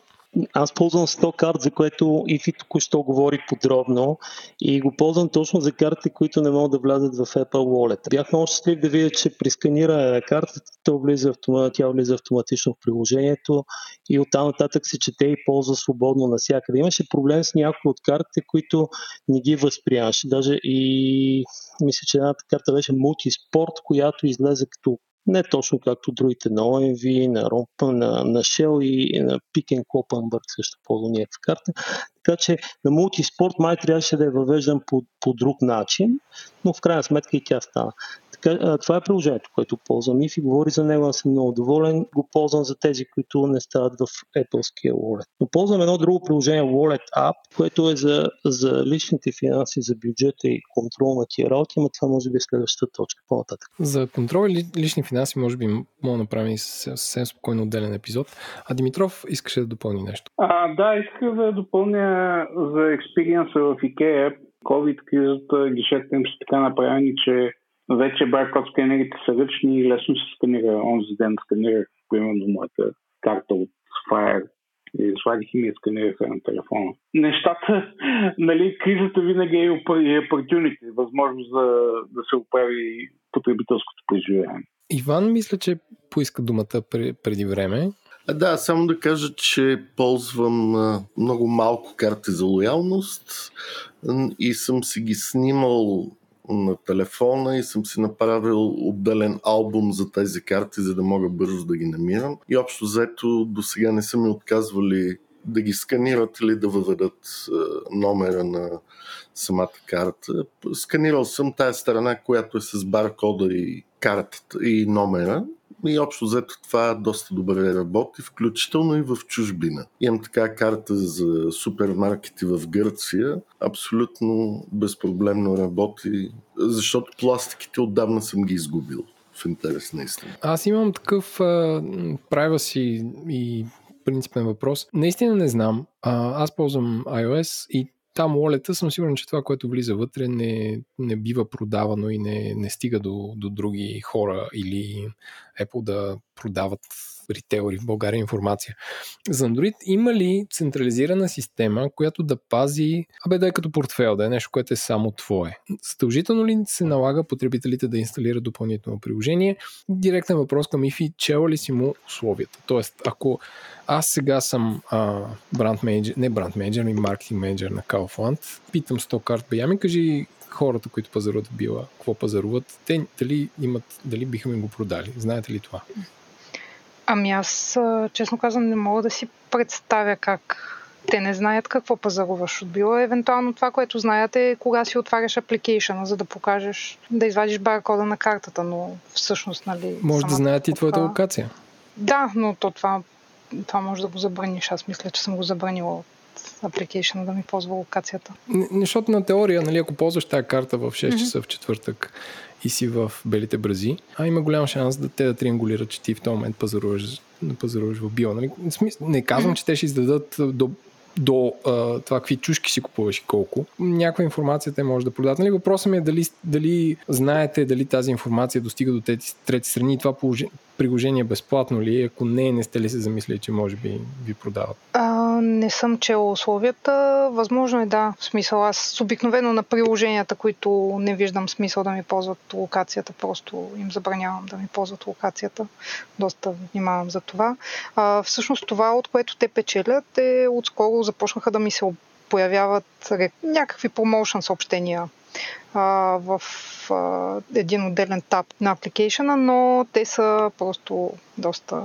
Аз ползвам 100 карт, за което Ифи току-що говори подробно и го ползвам точно за карти, които не могат да влязат в Apple Wallet. Бях много щастлив да видя, че при сканиране на картата тя влиза, тя влиза автоматично в приложението и оттам нататък се чете и ползва свободно навсякъде. Имаше проблем с някои от картите, които не ги възприемаше. Даже и мисля, че едната карта беше мултиспорт, която излезе като не точно както другите на OMV, на, Romp, на, на Shell и на Pick Клопенбърг също ползва някаква карта. Така че на мултиспорт май трябваше да я въвеждам по, по друг начин, но в крайна сметка и тя стана. Така, това е приложението, което ползвам. Ифи говори за него, аз съм много доволен. Го ползвам за тези, които не стават в Apple Wallet. Но ползвам едно друго приложение, Wallet App, което е за, за личните финанси, за бюджета и контрол на тия работи, но това може би е следващата точка по-нататък. За контрол и лични финанси може би мога да направим съвсем спокойно отделен епизод. А Димитров искаше да допълни нещо. А, да, исках да допълня за експириенса в IKEA. COVID-кризата, гишетите им са така направени, че вече баркод сканерите са ръчни и лесно се сканира. Онзи ден сканирах, примерно, моята карта от Fire и слагих и ми сканираха на телефона. Нещата, нали, кризата винаги е opportunity, възможност за да се оправи потребителското преживяване. Иван, мисля, че поиска думата преди време. А, да, само да кажа, че ползвам много малко карти за лоялност и съм си ги снимал на телефона и съм си направил отделен албум за тези карти, за да мога бързо да ги намирам. И общо взето до сега не са ми отказвали да ги сканират или да въведат номера на самата карта. Сканирал съм тая страна, която е с баркода и картата и номера и общо взето това доста добре работи, включително и в чужбина. Имам така карта за супермаркети в Гърция, абсолютно безпроблемно работи, защото пластиките отдавна съм ги изгубил в интерес на истина. Аз имам такъв а, си и принципен въпрос. Наистина не знам. А, аз ползвам iOS и там wallet съм сигурен, че това, което влиза вътре, не, не бива продавано и не, не стига до, до други хора или Apple да продават ритейлери в България информация. За Android има ли централизирана система, която да пази, абе да е като портфел, да е нещо, което е само твое? Задължително ли се налага потребителите да инсталират допълнително приложение? Директен въпрос към ИФИ, чела ли си му условията? Тоест, ако аз сега съм а, бранд менеджер, не бранд менеджер, ами маркетинг менеджер на Kaufland, питам 100 карт, бе, ми кажи хората, които пазаруват Била, какво пазаруват, те дали имат, дали биха ми го продали? Знаете ли това? Ами аз, честно казвам, не мога да си представя как те не знаят какво пазаруваш от било. Евентуално това, което знаят е кога си отваряш апликейшена, за да покажеш, да извадиш баркода на картата, но всъщност, нали... Може да знаят и твоята локация. Да, но то това, това може да го забраниш. Аз мисля, че съм го забранила от application да ми ползва локацията. Не, защото на теория, нали, ако ползваш тази карта в 6 часа mm-hmm. в четвъртък и си в белите брази, а има голям шанс да те да триангулират, че ти в този момент пазаруваш, пазаруваш в био. Нали? Не казвам, mm-hmm. че те ще издадат до до а, това какви чушки си купуваш и колко. Някаква информация те може да продадат. Нали, въпросът ми е дали, дали знаете дали тази информация достига до трети, трети страни и това положение, приложение безплатно ли? Ако не, не сте ли се замислили, че може би ви продават? А, не съм чела условията. Възможно е да, в смисъл. Аз обикновено на приложенията, които не виждам смисъл да ми ползват локацията, просто им забранявам да ми ползват локацията. Доста внимавам за това. А, всъщност това, от което те печелят, е отскоро започнаха да ми се появяват някакви промоушен съобщения а, в а, един отделен таб на апликейшена, но те са просто доста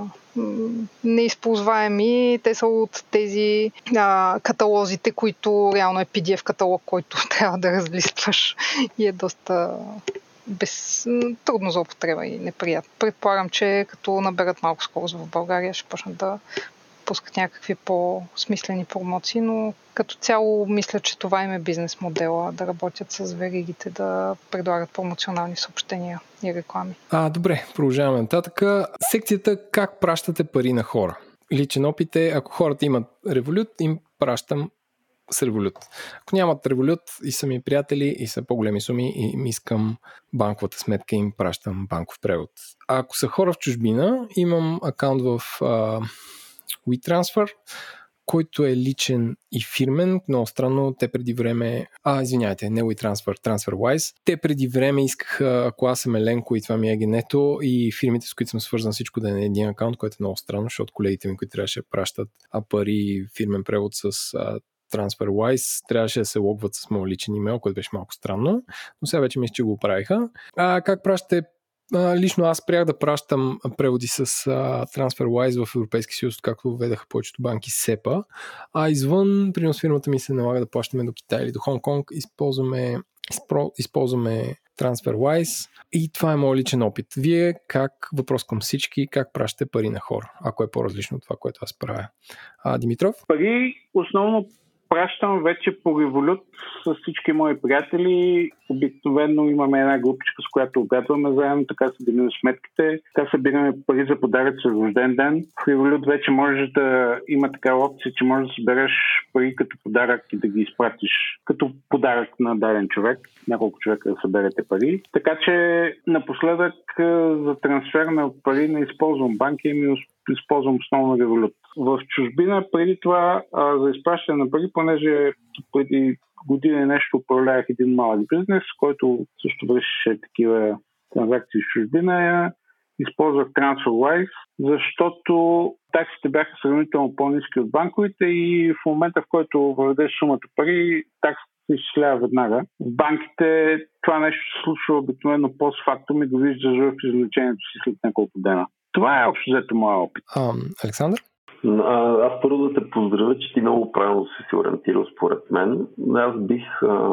неизползваеми. Те са от тези а, каталозите, които реално е PDF каталог, който трябва да разлистваш и е доста без, трудно за употреба и неприятно. Предполагам, че като наберат малко скорост в България, ще почнат да пускат някакви по-смислени промоции, но като цяло мисля, че това им е бизнес модела, да работят с веригите, да предлагат промоционални съобщения и реклами. А, добре, продължаваме нататък. Секцията как пращате пари на хора. Личен опит е, ако хората имат револют, им пращам с револют. Ако нямат револют и са ми приятели и са по-големи суми и им искам банковата сметка им пращам банков превод. А ако са хора в чужбина, имам акаунт в а, WeTransfer, който е личен и фирмен. Много странно, те преди време... А, извиняйте, не WeTransfer, TransferWise. Те преди време искаха, ако аз съм Еленко и това ми е генето и фирмите, с които съм свързан всичко да е на един акаунт, което е много странно, защото колегите ми, които трябваше да пращат а пари фирмен превод с а, TransferWise трябваше да се логват с моят личен имейл, което беше малко странно, но сега вече мисля, че го правиха. А как пращате лично аз спрях да пращам преводи с а, TransferWise в Европейски съюз, както введаха повечето банки СЕПА, а извън, примерно фирмата ми се налага да плащаме до Китай или до Хонг Конг, използваме, изпро, използваме TransferWise и това е моят личен опит. Вие как, въпрос към всички, как пращате пари на хора, ако е по-различно от това, което аз правя? А, Димитров? Пари основно пращам вече по револют с всички мои приятели. Обикновено имаме една групичка, с която обядваме заедно, така събираме сметките, така събираме пари за подарък за рожден ден. В револют вече може да има такава опция, че можеш да събереш пари като подарък и да ги изпратиш като подарък на даден човек. Няколко човека да съберете пари. Така че напоследък за трансфер на пари не използвам банки, ами използвам основно револют. В чужбина преди това а, за изпращане на пари, понеже преди година нещо управлявах един малък бизнес, който също вършеше такива транзакции в чужбина, използвах TransferWise, защото таксите бяха сравнително по-низки от банковите и в момента, в който въведеш сумата пари, таксата се изчислява веднага. В банките това нещо се случва обикновено постфактум и го виждаш в извлечението си след няколко дена. Това е общо взето моя опит. А, Александър? Аз първо да те поздравя, че ти много правилно си се ориентирал според мен. Аз бих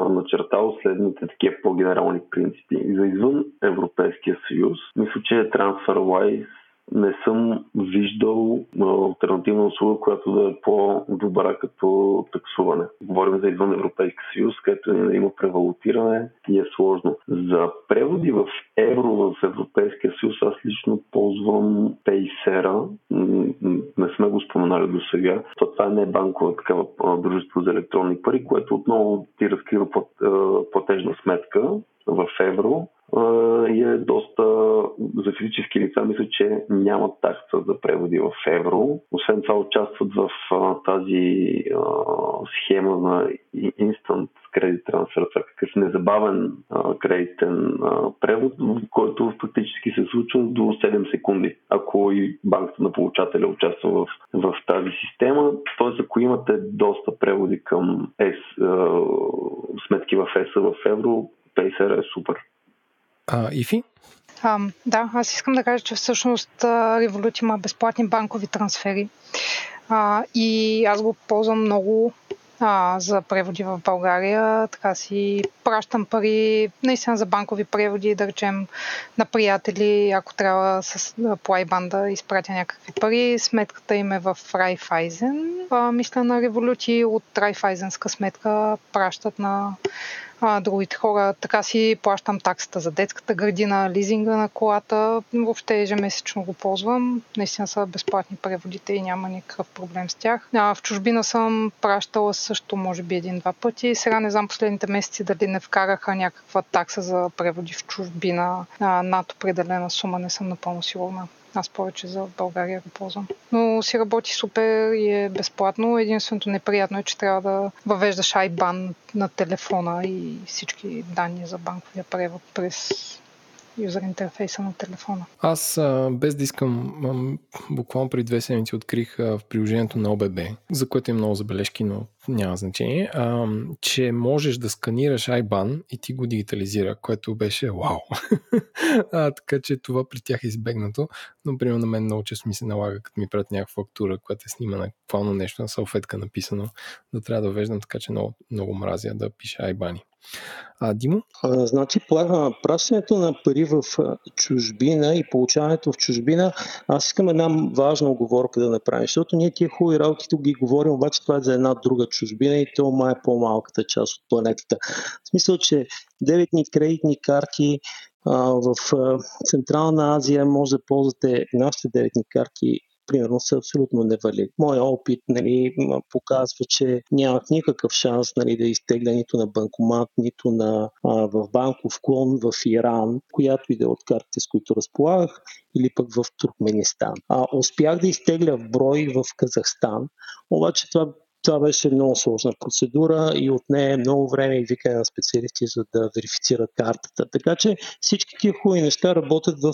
начертал следните такива по-генерални принципи. За извън Европейския съюз, мисля, че TransferWise не съм виждал альтернативна услуга, която да е по-добра като таксуване. Говорим за извън Европейски съюз, където има превалутиране и е сложно. За преводи в евро в Европейския съюз аз лично ползвам Paysera. Не сме го споменали до сега. Това не е банкова такава дружество за електронни пари, което отново ти разкрива платежна сметка в евро и е доста за физически лица. Мисля, че нямат такса за преводи в евро. Освен това участват в тази схема на Instant Credit Transfer, такъв незабавен кредитен превод, който фактически се случва до 7 секунди, ако и банката на получателя участва в, в тази система. Т.е. ако имате доста преводи към S, сметки в ЕС в евро, Pacer е супер. А, Ифи? А, да, аз искам да кажа, че всъщност Revolut има безплатни банкови трансфери. А, и аз го ползвам много а, за преводи в България. Така си пращам пари, наистина за банкови преводи, да речем на приятели, ако трябва с плайбан да изпратя някакви пари. Сметката им е в Райфайзен. А, мисля на революции от Райфайзенска сметка пращат на а, другите хора. Така си плащам таксата за детската градина, лизинга на колата. Въобще ежемесечно го ползвам. Наистина са безплатни преводите и няма никакъв проблем с тях. А, в чужбина съм пращала също, може би, един-два пъти. Сега не знам последните месеци дали не вкараха някаква такса за преводи в чужбина а, над определена сума. Не съм напълно сигурна. Аз повече за България го ползвам. Но си работи супер и е безплатно. Единственото неприятно е, че трябва да въвеждаш IBAN на телефона и всички данни за банковия превод през юзер интерфейса на телефона. Аз без да искам, буквално преди две седмици открих в приложението на ОББ, за което има много забележки, но няма значение, а, че можеш да сканираш IBAN и ти го дигитализира, което беше вау. а, така че това при тях е избегнато, но примерно на мен много често ми се налага, като ми правят някаква фактура, която е снимана буквално нещо на салфетка написано, да трябва да веждам, така че много, много мразя да пиша IBAN. А, Димо? А, значи, пращането на пари в чужбина и получаването в чужбина, аз искам една важна оговорка да направим, защото ние тия хубави работи тук ги говорим, обаче това е за една друга чужбина и то май е по-малката част от планетата. В смисъл, че дебетни кредитни карти а, в а, Централна Азия може да ползвате нашите дебетни карти примерно, са абсолютно невалидни. Моя опит нали, показва, че нямах никакъв шанс нали, да изтегля нито на банкомат, нито на, а, в банков клон в Иран, която и да е от картите, с които разполагах, или пък в Туркменистан. А, успях да изтегля в брой в Казахстан, обаче това това беше много сложна процедура и от нея много време и викане на специалисти, за да верифицират картата. Така че всички тия хубави неща работят в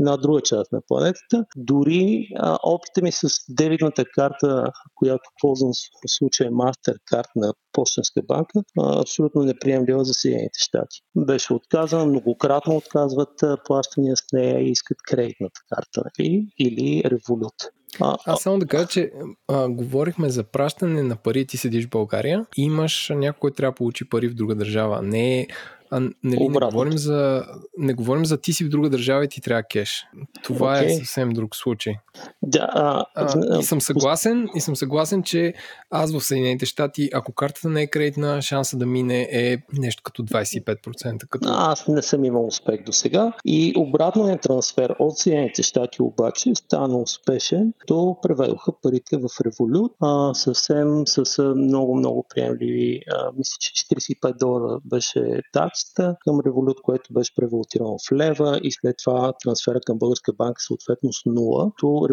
една друга част на планетата. Дори а, опита ми с дебитната карта, която ползвам в случая MasterCard на Почтенска банка, а, абсолютно неприемлива за Съединените щати. Беше отказана, многократно отказват плащания с нея и искат кредитната карта нали? или револют. А, Аз само да кажа, че а, говорихме за пращане на пари, ти седиш в България имаш някой, трябва да получи пари в друга държава. Не е а, нали, не, говорим за, не говорим за ти си в друга държава и ти трябва кеш. Това okay. е съвсем друг случай. Да, а, а, и съм съгласен, и съм съгласен, че аз в Съединените щати, ако картата не е кредитна, шанса да мине е нещо като 25%. Като... Аз не съм имал успех до сега. И обратният трансфер от Съединените щати обаче стана успешен, то преведоха парите в Revolut а, съвсем с много, много приемливи. А, мисля, че 45 долара беше таксата към Revolut, което беше превалутирано в лева и след това трансфера към българска банка съответно с нула. То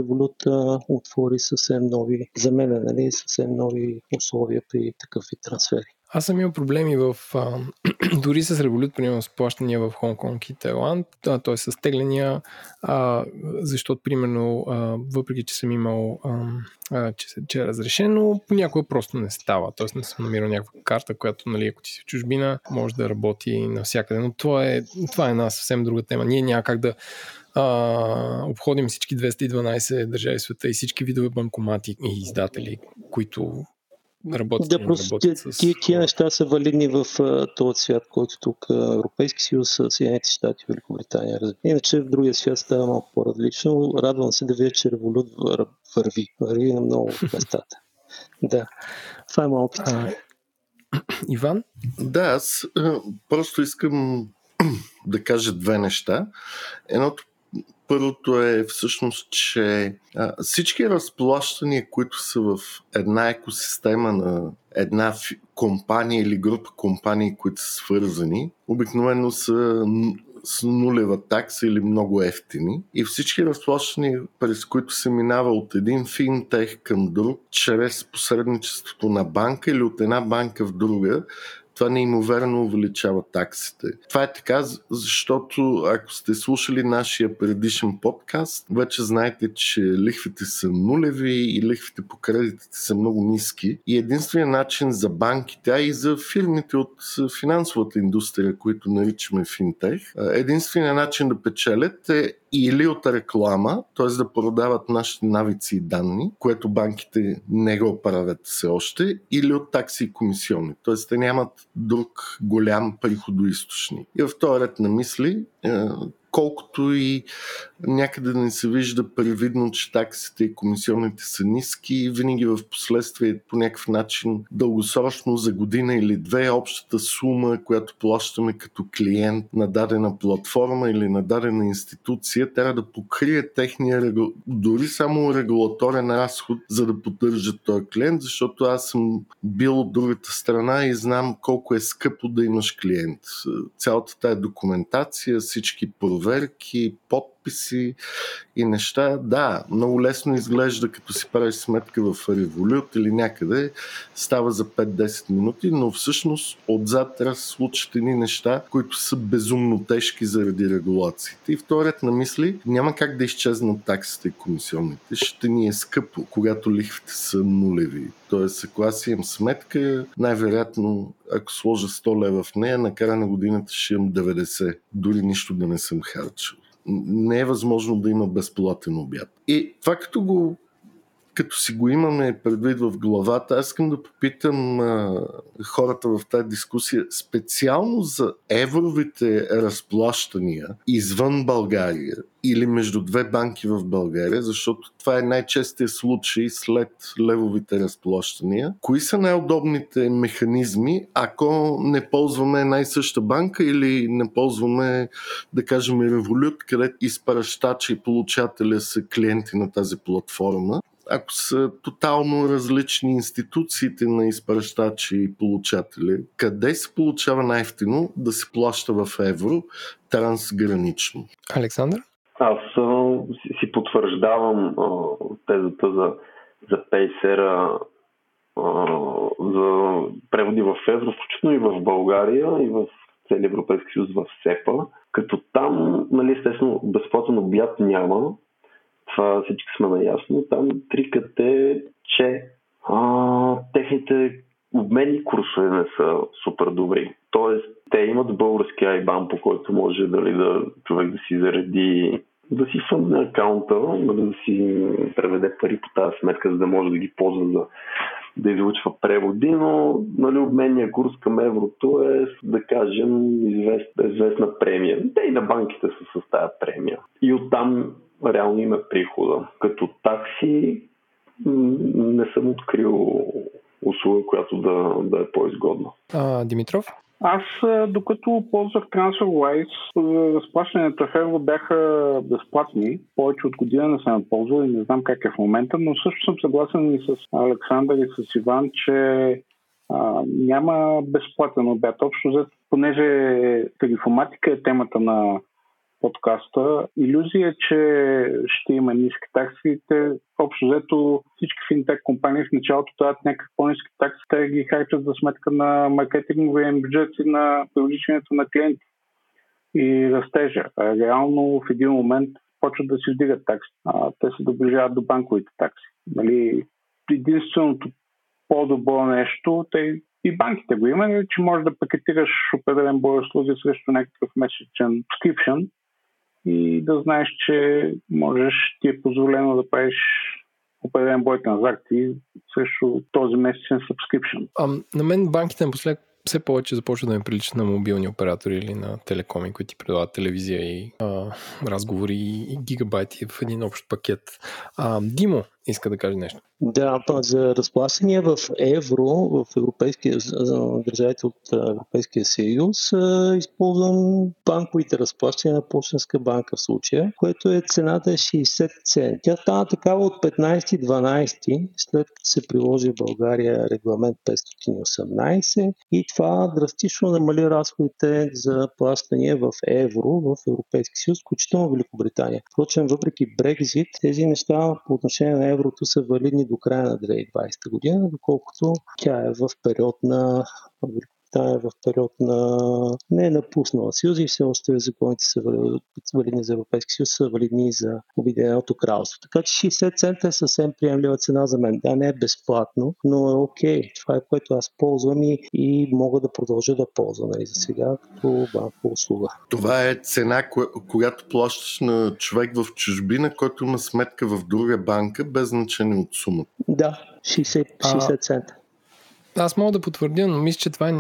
а, отвори съвсем нови, за мен, нали, съвсем нови условия при такъв вид трансфери. Аз съм имал проблеми в, а, дори с револют, примерно с плащания в Хонг-Конг и Тайланд, т.е. с тегления, а, защото, примерно, а, въпреки, че съм имал, а, а, че, че е разрешено, понякога просто не става. Т.е. не съм намирал някаква карта, която, нали, ако ти си в чужбина, може да работи навсякъде. Но това е, това е една съвсем друга тема. Ние няма как да а, обходим всички 212 държави света и всички видове банкомати и издатели, които работят. Да, просто тия, с... тия, тия неща са валидни в uh, този свят, който тук uh, Европейски съюз, Съединените щати, Великобритания. Иначе в другия свят става малко по-различно. Радвам се да видя, че револют върви. Върви на много местата. да, това е опит. А, Иван? Да, аз просто искам да кажа две неща. Едното Първото е всъщност, че а, всички разплащания, които са в една екосистема на една компания или група компании, които са свързани, обикновено са с нулева такса или много ефтини. И всички разплащания, през които се минава от един финтех към друг, чрез посредничеството на банка или от една банка в друга, това неимоверно увеличава таксите. Това е така, защото ако сте слушали нашия предишен подкаст, вече знаете, че лихвите са нулеви и лихвите по кредитите са много ниски. И единственият начин за банките, а и за фирмите от финансовата индустрия, които наричаме финтех, единственият начин да печелят е или от реклама, т.е. да продават нашите навици и данни, което банките не го правят все още, или от такси и комисионни. Т.е. те нямат друг голям приходоисточник. И в този ред на мисли, е, колкото и някъде не се вижда привидно, че таксите и комисионните са ниски, винаги в последствие по някакъв начин дългосрочно за година или две общата сума, която плащаме като клиент на дадена платформа или на дадена институция, трябва да покрие техния дори само регулаторен разход, за да поддържа този клиент, защото аз съм бил от другата страна и знам колко е скъпо да имаш клиент. Цялата тая документация, всички проверки, ver que pode подписи и неща. Да, много лесно изглежда, като си правиш сметка в Револют или някъде, става за 5-10 минути, но всъщност отзад трябва да се случат едни неща, които са безумно тежки заради регулациите. И вторият на мисли, няма как да изчезнат таксите и комисионните. Ще ни е скъпо, когато лихвите са нулеви. Тоест, ако аз имам сметка, най-вероятно, ако сложа 100 лева в нея, на края на годината ще имам 90. Дори нищо да не съм харчил не е възможно да има безплатен обяд. И това като го като си го имаме предвид в главата, аз искам да попитам а, хората в тази дискусия специално за евровите разплащания извън България или между две банки в България, защото това е най-честия случай след левовите разплащания. Кои са най-удобните механизми, ако не ползваме най-съща банка или не ползваме, да кажем, Револют, където изпращача и получателя са клиенти на тази платформа? Ако са тотално различни институциите на изпращачи и получатели, къде се получава най-ефтино да се плаща в евро трансгранично? Александър? Аз а, си потвърждавам тезата за, за Пейсера за преводи в евро, включително и в България, и в целия Европейски съюз в СЕПА, като там, нали, естествено, безплатен обяд няма, това всички сме наясно. Там трикът е, че а, техните обменни курсове не са супер добри. Тоест, те имат български айбан, по който може дали, да човек да си зареди да си фънне акаунта, да си преведе пари по тази сметка, за да може да ги ползва за да излучва преводи, но нали, обменния курс към еврото е, да кажем, известна, известна премия. Те и на банките са с тази премия. И оттам реално има прихода. Като такси не съм открил услуга, която да, да е по-изгодна. А, Димитров? Аз, докато ползвах TransferWise, разплащането в евро бяха безплатни. Повече от година не съм ползвал и не знам как е в момента, но също съм съгласен и с Александър и с Иван, че а, няма безплатен обяд. Общо, понеже тарифоматика е темата на подкаста. Иллюзия е, че ще има ниски такси. Те, общо взето, всички финтек компании в началото дават някакви по-низки такси, те ги харчат за сметка на маркетинговия бюджет и на привличането на клиенти и растежа. Реално в един момент почват да си вдигат такси. А, те се доближават до банковите такси. Нали, единственото по-добро нещо, те и банките го имат, че можеш да пакетираш определен брой услуги срещу някакъв месечен subscription и да знаеш, че можеш, ти е позволено да правиш определен брой транзакции срещу този месечен subscription. А, на мен банките напоследък все повече започва да ме прилича на мобилни оператори или на телекоми, които ти предлагат телевизия и а, разговори и гигабайти в един общ пакет. А, Димо иска да каже нещо. Да, за разплащания в евро в европейския, държавите от Европейския съюз използвам банковите разплащания на Почтенска банка в случая, което е цената е 60 цент. Тя стана такава от 15-12, след като се приложи в България регламент 518 и това драстично намали разходите за плащания в евро в Европейския съюз, включително Великобритания. Впрочем, въпреки Брекзит, тези неща по отношение на еврото са валидни до края на 2020 година, доколкото тя е в период на Великобритания в период на не е напуснала Съюза и все още законите са валидни за Европейски съюз, са валидни за Обединеното кралство. Така че 60 цента е съвсем приемлива цена за мен. Да, не е безплатно, но е окей. Това е което аз ползвам и, и мога да продължа да ползвам нали, за сега като банкова услуга. Това е цена, когато плащаш на човек в чужбина, който има сметка в друга банка, без значение от сума. Да, 60, 60 цента. Аз мога да потвърдя, но мисля, че това е.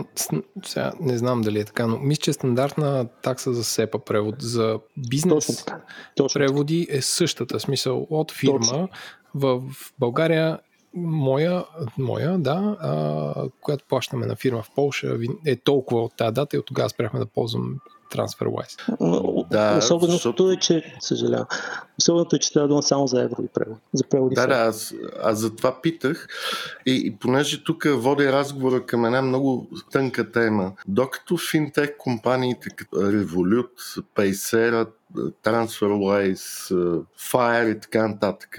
Сега не знам дали е така, но мисля, че стандартна такса за СЕПА превод за бизнес Точно така. Точно преводи е същата. Смисъл от фирма Точно. в България моя, моя да, а, която плащаме на фирма в Польша, е толкова от тази дата и от тогава спряхме да ползвам TransferWise. Да, Особеното защото... е, че, съжалявам, особеното е, че трябва да само за евро и превод. За преводи да, да, аз, аз за това питах и, и понеже тук водя разговора към една много тънка тема, докато финтех компаниите като Revolut, Paysera, TransferWise, Fire и така нататък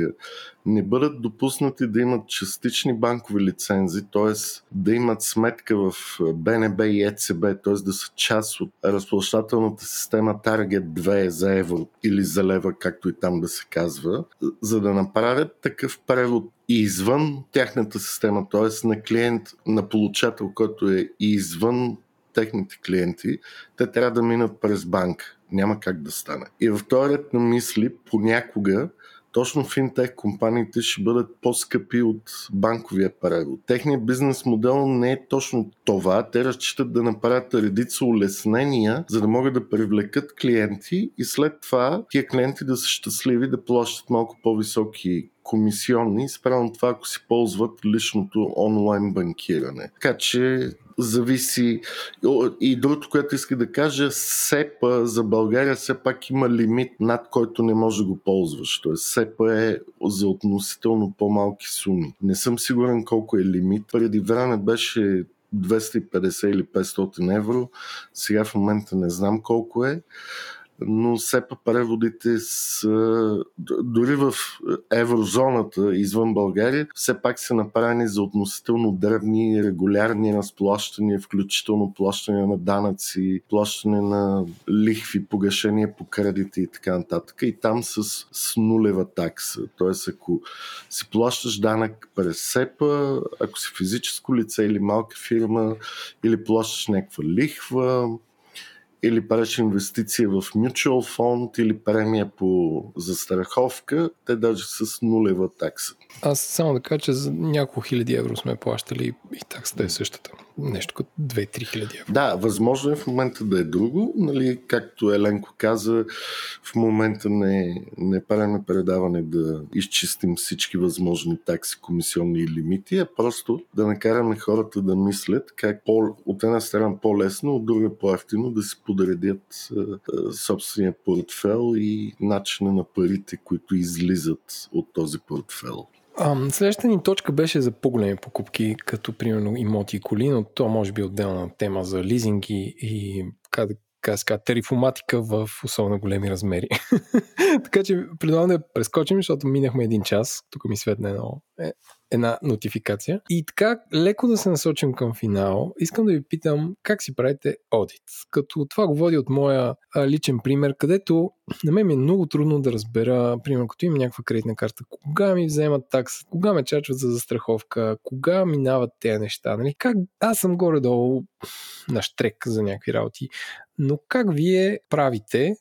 не бъдат допуснати да имат частични банкови лицензи, т.е. да имат сметка в БНБ и ЕЦБ, т.е. да са част от разплащателната система Target 2 за евро или за лева, както и там да се казва, за да направят такъв превод извън тяхната система, т.е. на клиент, на получател, който е извън техните клиенти, те трябва да минат през банка. Няма как да стане. И в този ред на мисли понякога точно финтех компаниите ще бъдат по-скъпи от банковия превод. Техният бизнес модел не е точно това. Те разчитат да направят редица улеснения, за да могат да привлекат клиенти и след това тия клиенти да са щастливи да плащат малко по-високи комисионни, спрямо това, ако си ползват личното онлайн банкиране. Така че зависи. И другото, което иска да кажа, СЕПА за България все пак има лимит, над който не може да го ползваш. Тоест СЕПА е за относително по-малки суми. Не съм сигурен колко е лимит. Преди време беше 250 или 500 евро. Сега в момента не знам колко е но все пак преводите са, дори в еврозоната извън България, все пак са направени за относително древни регулярни разплащания, включително плащане на данъци, плащане на лихви, погашения по кредити и така нататък. И там с, с нулева такса. Тоест, ако си плащаш данък през СЕПА, ако си физическо лице или малка фирма, или плащаш някаква лихва, или правиш инвестиция в mutual фонд или премия по застраховка, те даже с нулева такса. Аз само да кажа, че за няколко хиляди евро сме плащали и таксата е същата. Нещо като 2-3 хиляди евро. Да, възможно е в момента да е друго. Нали, както Еленко каза, в момента не, не правим предаване да изчистим всички възможни такси, комисионни лимити, а просто да накараме хората да мислят как по, от една страна по-лесно, от друга по-ефтино да си подредят собствения портфел и начина на парите, които излизат от този портфел. А, следващата ни точка беше за по-големи покупки, като примерно имоти и коли, но то може би е отделна тема за лизинги и как да кажа, тарифоматика в особено големи размери. така че предлагам да прескочим, защото минахме един час. Тук ми светне едно, е, една нотификация. И така, леко да се насочим към финал, искам да ви питам как си правите одит. Като това го води от моя а, личен пример, където на мен ми е много трудно да разбера, примерно, като имам някаква кредитна карта, кога ми вземат такса, кога ме чачват за застраховка, кога минават тези неща. Нали? Как аз съм горе-долу на штрек за някакви работи, но как вие правите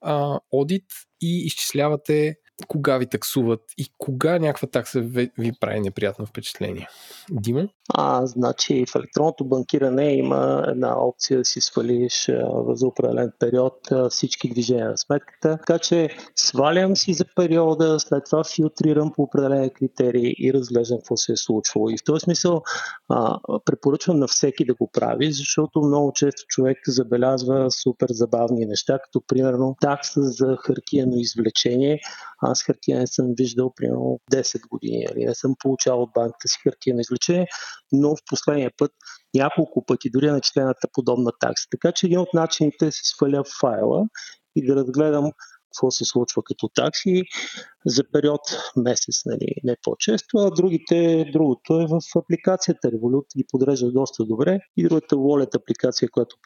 а, одит и изчислявате кога ви таксуват и кога някаква такса ви, ви прави неприятно впечатление. Димо? А, значи в електронното банкиране има една опция да си свалиш за определен период всички движения на сметката. Така че свалям си за периода, след това филтрирам по определени критерии и разглеждам какво се е случвало. И в този смисъл а, препоръчвам на всеки да го прави, защото много често човек забелязва супер забавни неща, като примерно такса за хартиено извлечение. Аз хартия не съм виждал примерно 10 години, или нали? не съм получавал от банката си хартиено извлечение, но в последния път няколко пъти, дори на четената подобна такса. Така че един от начините е да се сваля файла и да разгледам какво се случва като такси за период месец, нали, не по-често, а другите, другото е в апликацията. Revolut ги подрежда доста добре и другата Wallet апликация, която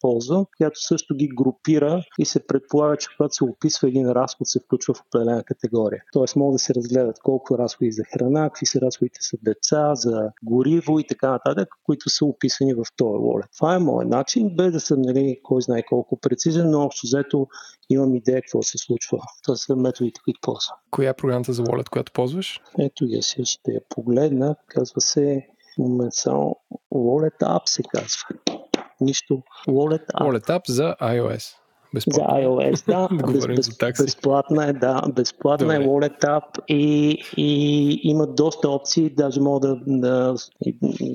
ползвам, която също ги групира и се предполага, че когато се описва един разход, се включва в определена категория. Тоест може да се разгледат колко разходи за храна, какви са разходите за деца, за гориво и така нататък, които са описани в този Wallet. Това е моят начин, без да съм нали, кой знае колко прецизен, но общо взето имам идея какво се случва. Това са методите, които ползвам. Коя е програмата за Wallet, която ползваш? Ето я си ще я погледна. Казва се момент само Wallet App се казва. Нищо. Wallet App. Wallet App за iOS. Безплатна. За iOS, да. без, без, безплатна е, да. Безплатна е Добре. е Wallet App и, и има доста опции. Даже мога да, да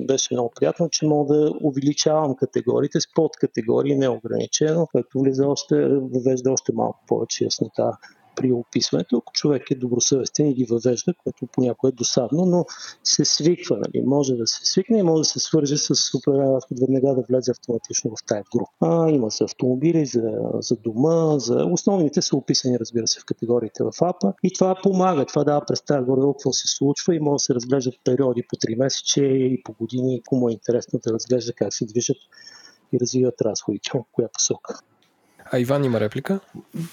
беше много приятно, че мога да увеличавам категориите с подкатегории неограничено, което влиза още, въвежда още малко повече яснота при описването, ако човек е добросъвестен и ги въвежда, което понякога е досадно, но се свиква. Нали? Може да се свикне и може да се свърже с разход веднага да влезе автоматично в тази група. Има за автомобили, за, за дома, за основните са описани, разбира се, в категориите в апа и това помага. Това дава представа горе какво се случва и може да се разглеждат периоди по 3 месече и по години, кому е интересно да разглежда как се движат и развиват разходите, в коя посока. А Иван има реплика?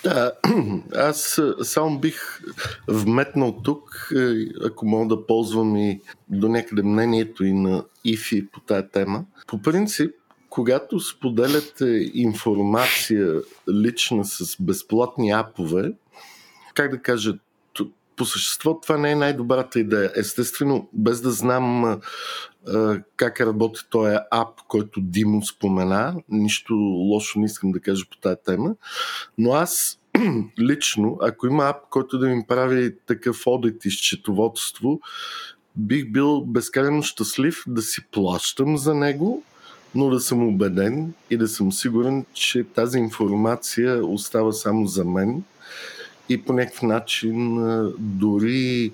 Да, аз само бих вметнал тук, е, ако мога да ползвам и до някъде мнението и на ИФИ по тая тема. По принцип, когато споделяте информация лична с безплатни апове, как да кажа, по същество това не е най-добрата идея. Естествено, без да знам как работи този ап, който Димо спомена, нищо лошо не искам да кажа по тази тема, но аз лично, ако има ап, който да ми прави такъв одит и счетоводство, бих бил безкрайно щастлив да си плащам за него, но да съм убеден и да съм сигурен, че тази информация остава само за мен и по някакъв начин дори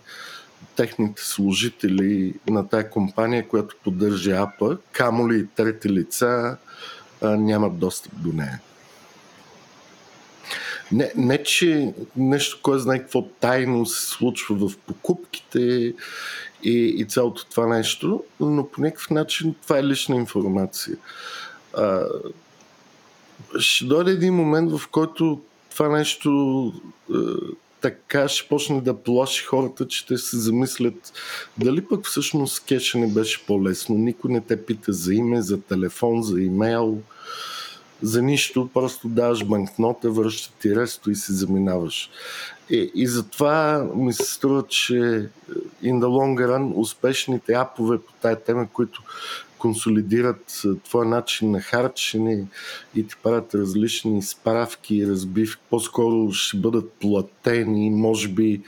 техните служители на тая компания, която поддържа апа, камо ли трети лица, нямат достъп до нея. Не, не, че нещо, кой знае какво тайно се случва в покупките и, и цялото това нещо, но по някакъв начин това е лична информация. А, ще дойде един момент, в който това нещо е, така ще почне да плаши хората, че те се замислят дали пък всъщност кеша не беше по-лесно. Никой не те пита за име, за телефон, за имейл, за нищо. Просто даваш банкнота, връща ти ресто и се заминаваш. И, и затова ми се струва, че in the long run успешните апове по тая тема, които консолидират твоя начин на харчене и ти правят различни справки и разбивки. По-скоро ще бъдат платени, може би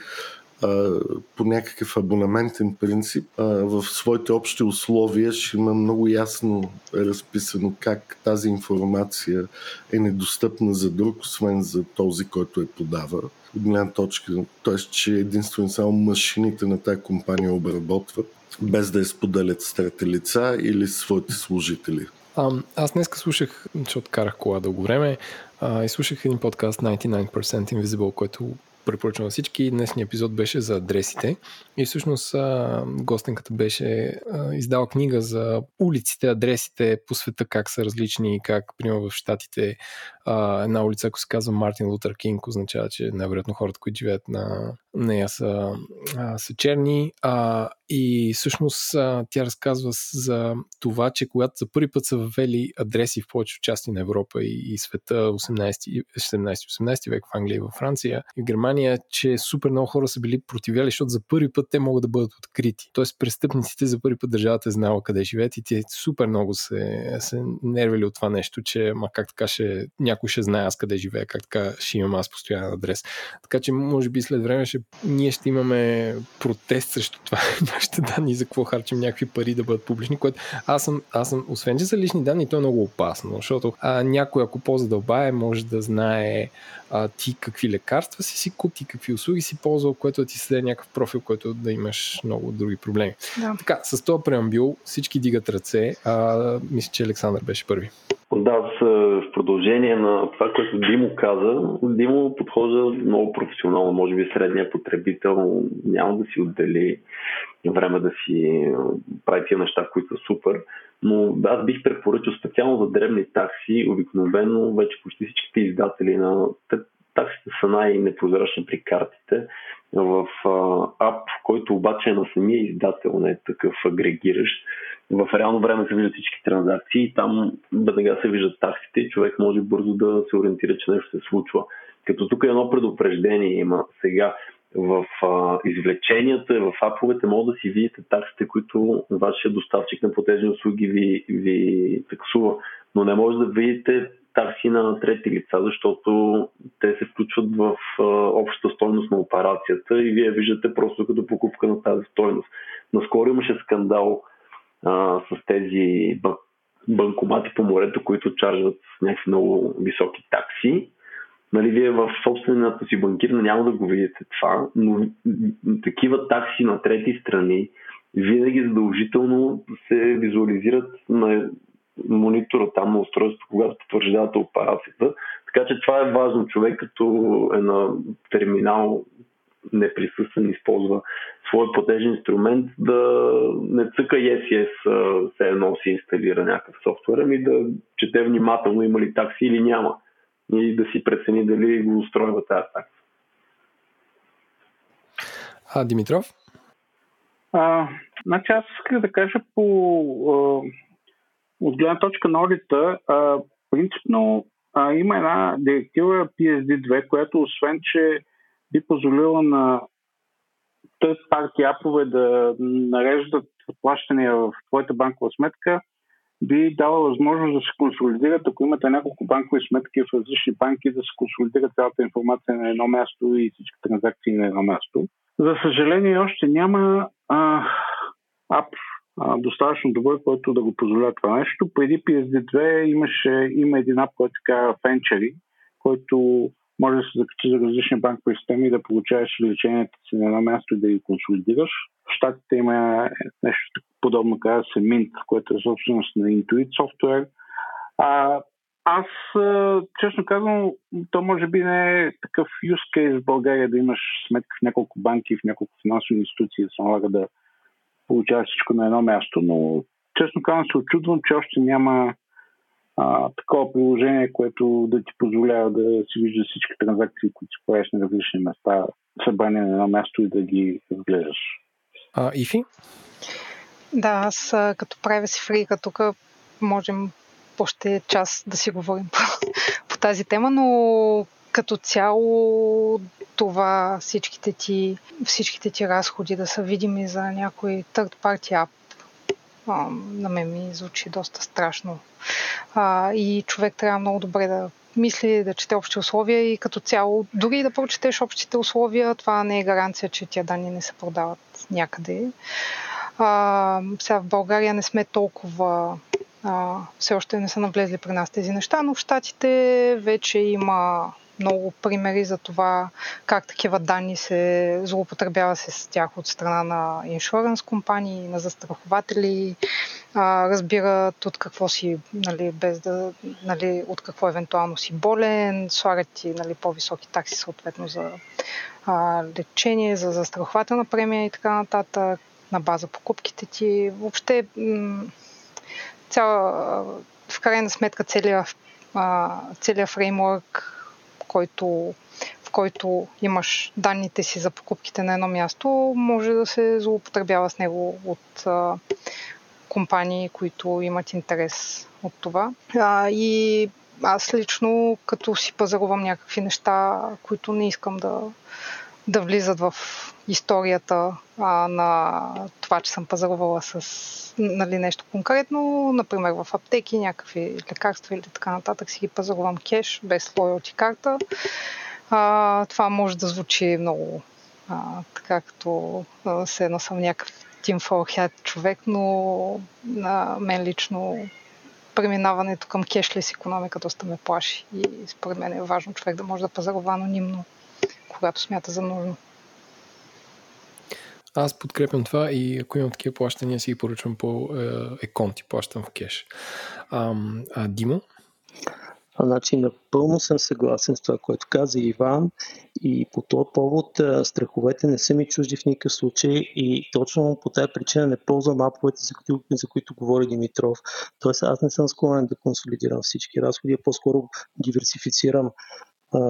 по някакъв абонаментен принцип. В своите общи условия ще има много ясно разписано как тази информация е недостъпна за друг, освен за този, който я подава. От гледна точка, т.е. че единствено само машините на тази компания обработват без да я споделят с трети лица или своите служители. А, аз днес слушах, защото карах кола дълго време, а, и слушах един подкаст 99% Invisible, който препоръчвам на всички. Днесният епизод беше за адресите и всъщност а, гостенката беше а, издала книга за улиците, адресите по света, как са различни, как, примерно в Штатите, една улица, ако се казва Мартин Лутър Кинг, означава, че най-вероятно хората, които живеят на нея са, а, са черни. А, и всъщност а, тя разказва за това, че когато за първи път са въвели адреси в повече части на Европа и, и света 18, 17-18 век в Англия и във Франция и в Германия, че супер много хора са били противяли, защото за първи път те могат да бъдат открити. Тоест престъпниците за първи път държавата е знала къде живеят и те супер много се, се нервили от това нещо, че ма как така ще, някой ще знае аз къде живея, как така ще имам аз постоянен адрес. Така че може би след време ще ние ще имаме протест срещу това, нашите данни за какво харчим някакви пари да бъдат публични, което аз съм, аз съм освен че са лични данни, то е много опасно, защото а, някой ако по-задълбае може да знае а, ти какви лекарства си си купи, какви услуги си ползвал, което да ти създаде някакъв профил, който да имаш много други проблеми. Да. Така, с този преамбил всички дигат ръце. А, мисля, че Александър беше първи. Да, в продължение на това, което Димо каза, Димо подхожда много професионално. Може би средният потребител няма да си отдели време да си прави тия неща, които са супер. Но аз бих препоръчал специално за дребни такси, обикновено вече почти всичките издатели на таксите са най-непрозрачни при картите. В ап, който обаче е на самия издател, не е такъв агрегиращ, в реално време се виждат всички транзакции там веднага се виждат таксите и човек може бързо да се ориентира, че нещо се случва. Като тук едно предупреждение има сега в а, извлеченията, в аповете може да си видите таксите, които вашия доставчик на платежни услуги ви, ви таксува, но не може да видите такси на трети лица, защото те се включват в а, общата стойност на операцията и вие виждате просто като покупка на тази стойност. Наскоро имаше скандал а, с тези банкомати по морето, които чаржват някакви много високи такси. Нали, вие в собствената си банкирна няма да го видите това, но такива такси на трети страни винаги задължително се визуализират на монитора там на устройството, когато потвърждавате операцията. Така че това е важно. Човек като е на терминал неприсъствен, използва свой платежен инструмент, да не цъка yes, yes, се едно си инсталира някакъв софтуер, ами да чете внимателно има ли такси или няма. И да си прецени дали го устройва тази такса. А, Димитров? А, значи аз исках да кажа по а, от гледна точка на одита, а, принципно а, има една директива PSD2, която освен, че би позволила на търс парти апове да нареждат плащания в твоята банкова сметка, би дала възможност да се консолидират, ако имате няколко банкови сметки в различни банки, да се консолидира цялата информация на едно място и всички транзакции на едно място. За съжаление, още няма а, ап а, достатъчно добър, който да го позволя това нещо. Преди PSD2 имаше, има един ап, който се казва Fenchery, който може да се закачи за различни банкови системи и да получаваш лечението си на едно място и да ги консолидираш. В щатите има нещо подобно, казва се Mint, което е собственост на Intuit Software. А, аз, честно казвам, то може би не е такъв use case в България да имаш сметка в няколко банки, в няколко финансови институции, да се налага да получаваш всичко на едно място, но честно казвам се очудвам, че още няма а, такова приложение, което да ти позволява да си виждаш всички транзакции, които си правиш на различни места, събрани на едно място и да ги разглеждаш. А, Ифи? Да, аз като правя си фрика тук можем още час да си говорим по, по тази тема, но като цяло това всичките ти, всичките ти разходи да са видими за някой third party app на мен ми звучи доста страшно. А, и човек трябва много добре да мисли, да чете общи условия и като цяло, дори да прочетеш общите условия, това не е гаранция, че тия данни не се продават някъде. А, сега в България не сме толкова а, все още не са навлезли при нас тези неща, но в Штатите вече има много примери за това как такива данни се злоупотребява се с тях от страна на иншуранс компании, на застрахователи, а, разбират от какво си, нали, без да, нали, от какво евентуално си болен, слагат ти нали, по-високи такси съответно за а, лечение, за застрахователна премия и така нататък, на база покупките ти. Въобще, м- в крайна сметка целият, целият фреймворк който, в който имаш данните си за покупките на едно място, може да се злоупотребява с него от а, компании, които имат интерес от това. А, и аз лично, като си пазарувам някакви неща, които не искам да, да влизат в историята а, на това, че съм пазарувала с нали, нещо конкретно, например в аптеки, някакви лекарства или така нататък, си ги пазарувам кеш, без лоялти карта. А, това може да звучи много а, така като се едно съм някакъв Team for човек, но на мен лично преминаването към кешлес економика доста ме плаши и според мен е важно човек да може да пазарува анонимно, когато смята за нужно. Аз подкрепям това и ако имам такива плащания, си ги поръчвам по е, еконти, плащам в кеш. А, а Димо? А, значи, напълно съм съгласен с това, което каза Иван и по този повод страховете не са ми чужди в никакъв случай и точно по тази причина не ползвам аповете, за които, за които говори Димитров. Тоест аз не съм склонен да консолидирам всички разходи, а по-скоро диверсифицирам а,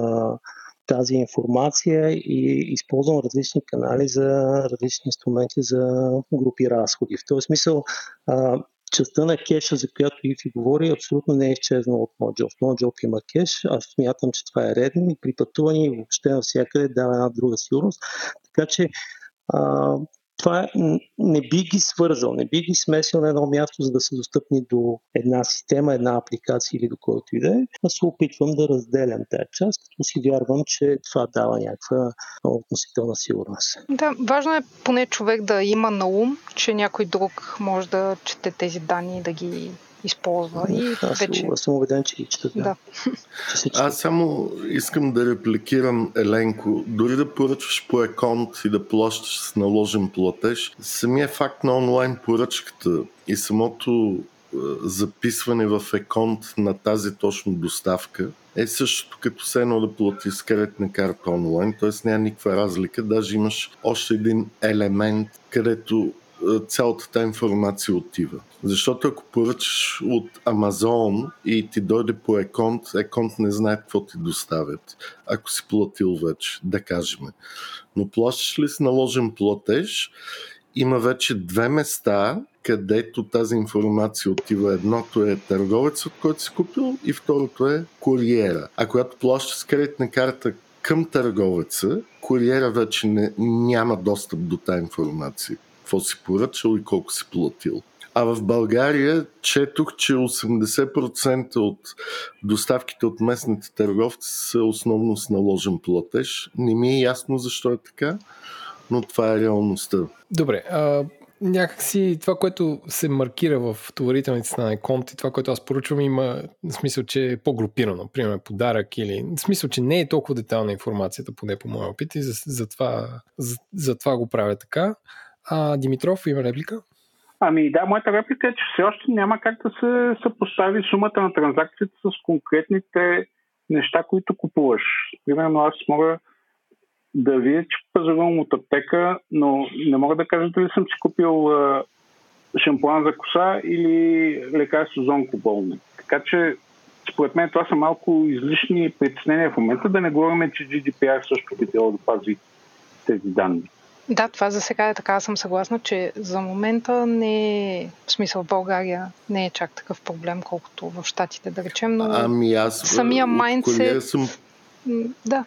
тази информация и използвам различни канали за различни инструменти за групи разходи. В този смисъл а, частта на кеша, за която Ифи говори, абсолютно не е изчезнала от NoJob. В NoJob има кеш, аз смятам, че това е редно и при пътуване и въобще навсякъде дава една друга сигурност. Така че а, това не би ги свързал, не би ги смесил на едно място, за да са достъпни до една система, една апликация или до който и да е. Аз се опитвам да разделям тази част, като си вярвам, че това дава някаква относителна сигурност. Да, важно е поне човек да има на ум, че някой друг може да чете тези данни и да ги използва. И аз, вече... аз съм убеден, че ги четат. Да. да. Аз само искам да репликирам Еленко. Дори да поръчваш по еконт и да плащаш с наложен платеж, самия факт на онлайн поръчката и самото записване в еконт на тази точно доставка е същото като се едно да плати с кредитна карта онлайн, т.е. няма никаква разлика, даже имаш още един елемент, където цялата тази информация отива. Защото ако поръчаш от Амазон и ти дойде по Еконт, Еконт не знае какво ти доставят, ако си платил вече, да кажем. Но плащаш ли с наложен платеж, има вече две места, където тази информация отива. Едното е търговецът, който си купил и второто е куриера. А когато плащаш с кредитна карта към търговеца, куриера вече не, няма достъп до тази информация какво си поръчал и колко си платил. А в България четох, че 80% от доставките от местните търговци са основно с наложен платеж. Не ми е ясно защо е така, но това е реалността. Добре, а, някакси това, което се маркира в товарителниците на Еконт и това, което аз поручвам, има смисъл, че е по-групирано. Примерно подарък или... Смисъл, че не е толкова детална информацията, поне по моя опит и за, за, за, за го правя така. А, Димитров, има реплика? Ами да, моята реплика е, че все още няма как да се съпостави сумата на транзакцията с конкретните неща, които купуваш. Примерно аз мога да видя, че пазарувам от аптека, но не мога да кажа дали съм си купил шампуан за коса или лекарство за онкоболни. Така че, според мен това са малко излишни притеснения в момента, да не говорим, че GDPR също би трябвало да пази тези данни. Да, това за сега е така. Аз съм съгласна, че за момента не е, в смисъл в България не е чак такъв проблем, колкото в Штатите, да речем, но ами аз, самия майндсет... Съм... Да,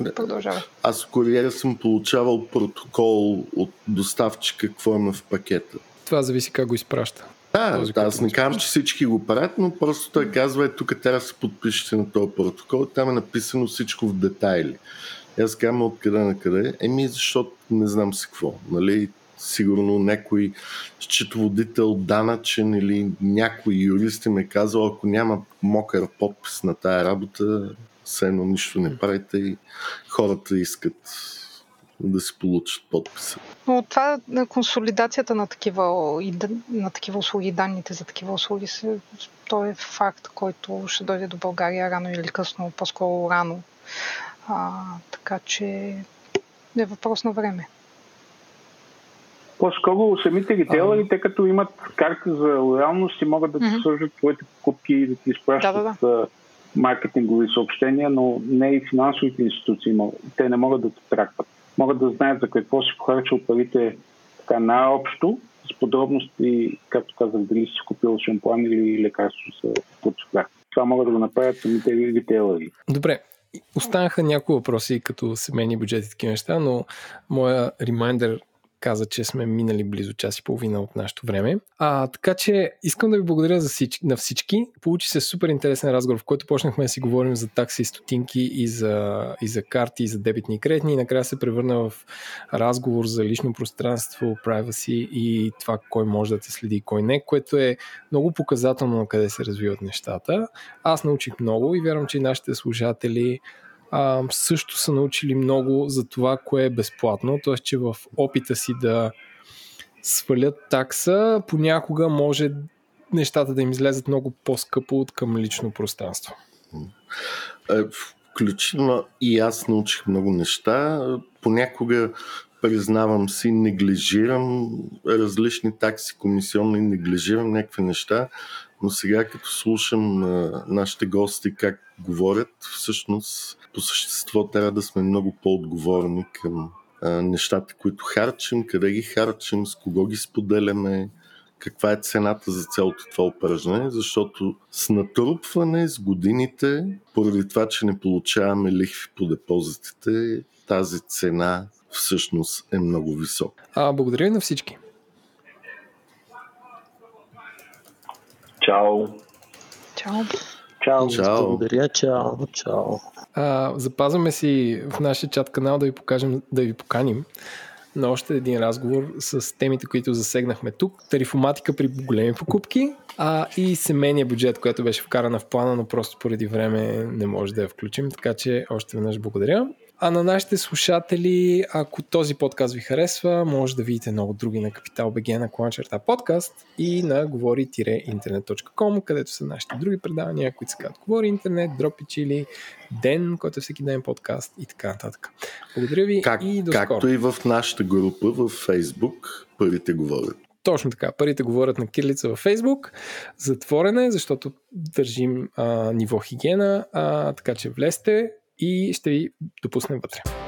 да, продължава. Аз в куриера съм получавал протокол от доставчика какво има в пакета. Това зависи как го изпраща. Да, този, аз не казвам, че всички го правят, но просто той казва, е, тук трябва да се подпишете на този протокол. Там е написано всичко в детайли. Аз казвам откъде на къде. Еми, защото не знам си какво. Нали? Сигурно някой счетоводител данъчен или някой юрист ми е казал, ако няма мокър подпис на тая работа, все едно нищо не правите и хората искат да си получат подписа. Но това консолидацията на такива, на такива услуги, данните за такива услуги, то е факт, който ще дойде до България рано или късно, по-скоро рано. А, така че е въпрос на време. По-скоро самите ритейлери, те като имат карта за лоялност и могат да ти mm-hmm. свържат твоите покупки и да ти изпращат да, да, да. маркетингови съобщения, но не и финансовите институции. Те не могат да те тракват. Могат да знаят за какво си похарчал парите така най-общо, с подробности, както казах, дали си купил шампуан или лекарство за подсухар. Това могат да го направят самите ритейлери. Добре, Останаха някои въпроси като семейни бюджети и такива неща, но моя ремайдер каза, че сме минали близо час и половина от нашето време. А, така че искам да ви благодаря за всички, на всички. Получи се супер интересен разговор, в който почнахме да си говорим за такси, стотинки и за, и за карти, и за дебитни и кредитни. И накрая се превърна в разговор за лично пространство, privacy и това кой може да те следи и кой не, което е много показателно на къде се развиват нещата. Аз научих много и вярвам, че и нашите служатели а, също са научили много за това, кое е безплатно, т.е. че в опита си да свалят такса, понякога може нещата да им излезат много по-скъпо от към лично пространство. Е, включително и аз научих много неща. Понякога признавам си, неглижирам различни такси, комисионни, неглижирам някакви неща, но сега като слушам а, нашите гости как говорят, всъщност по същество трябва да сме много по-отговорни към а, нещата, които харчим, къде ги харчим, с кого ги споделяме, каква е цената за цялото това упражнение, защото с натрупване с годините, поради това, че не получаваме лихви по депозитите, тази цена всъщност е много висока. А, благодаря на всички. Чао! Чао! Чао, Чао. благодаря, чао, чао. А, запазваме си в нашия чат канал да ви покажем, да ви поканим на още един разговор с темите, които засегнахме тук. Тарифоматика при големи покупки а, и семейния бюджет, който беше вкарана в плана, но просто поради време не може да я включим. Така че още веднъж благодаря. А на нашите слушатели, ако този подкаст ви харесва, може да видите много други на Капитал БГ на кланчерта подкаст и на говори-интернет.com, където са нашите други предавания, които се казват Говори Интернет, Дропи Чили, Ден, който е всеки ден подкаст и така нататък. Благодаря ви Как, и до както скоро. и в нашата група в Facebook, парите говорят. Точно така. Парите говорят на кирилица във Фейсбук. Затворена е, защото държим а, ниво хигиена, а, така че влезте и ще ви допуснем вътре.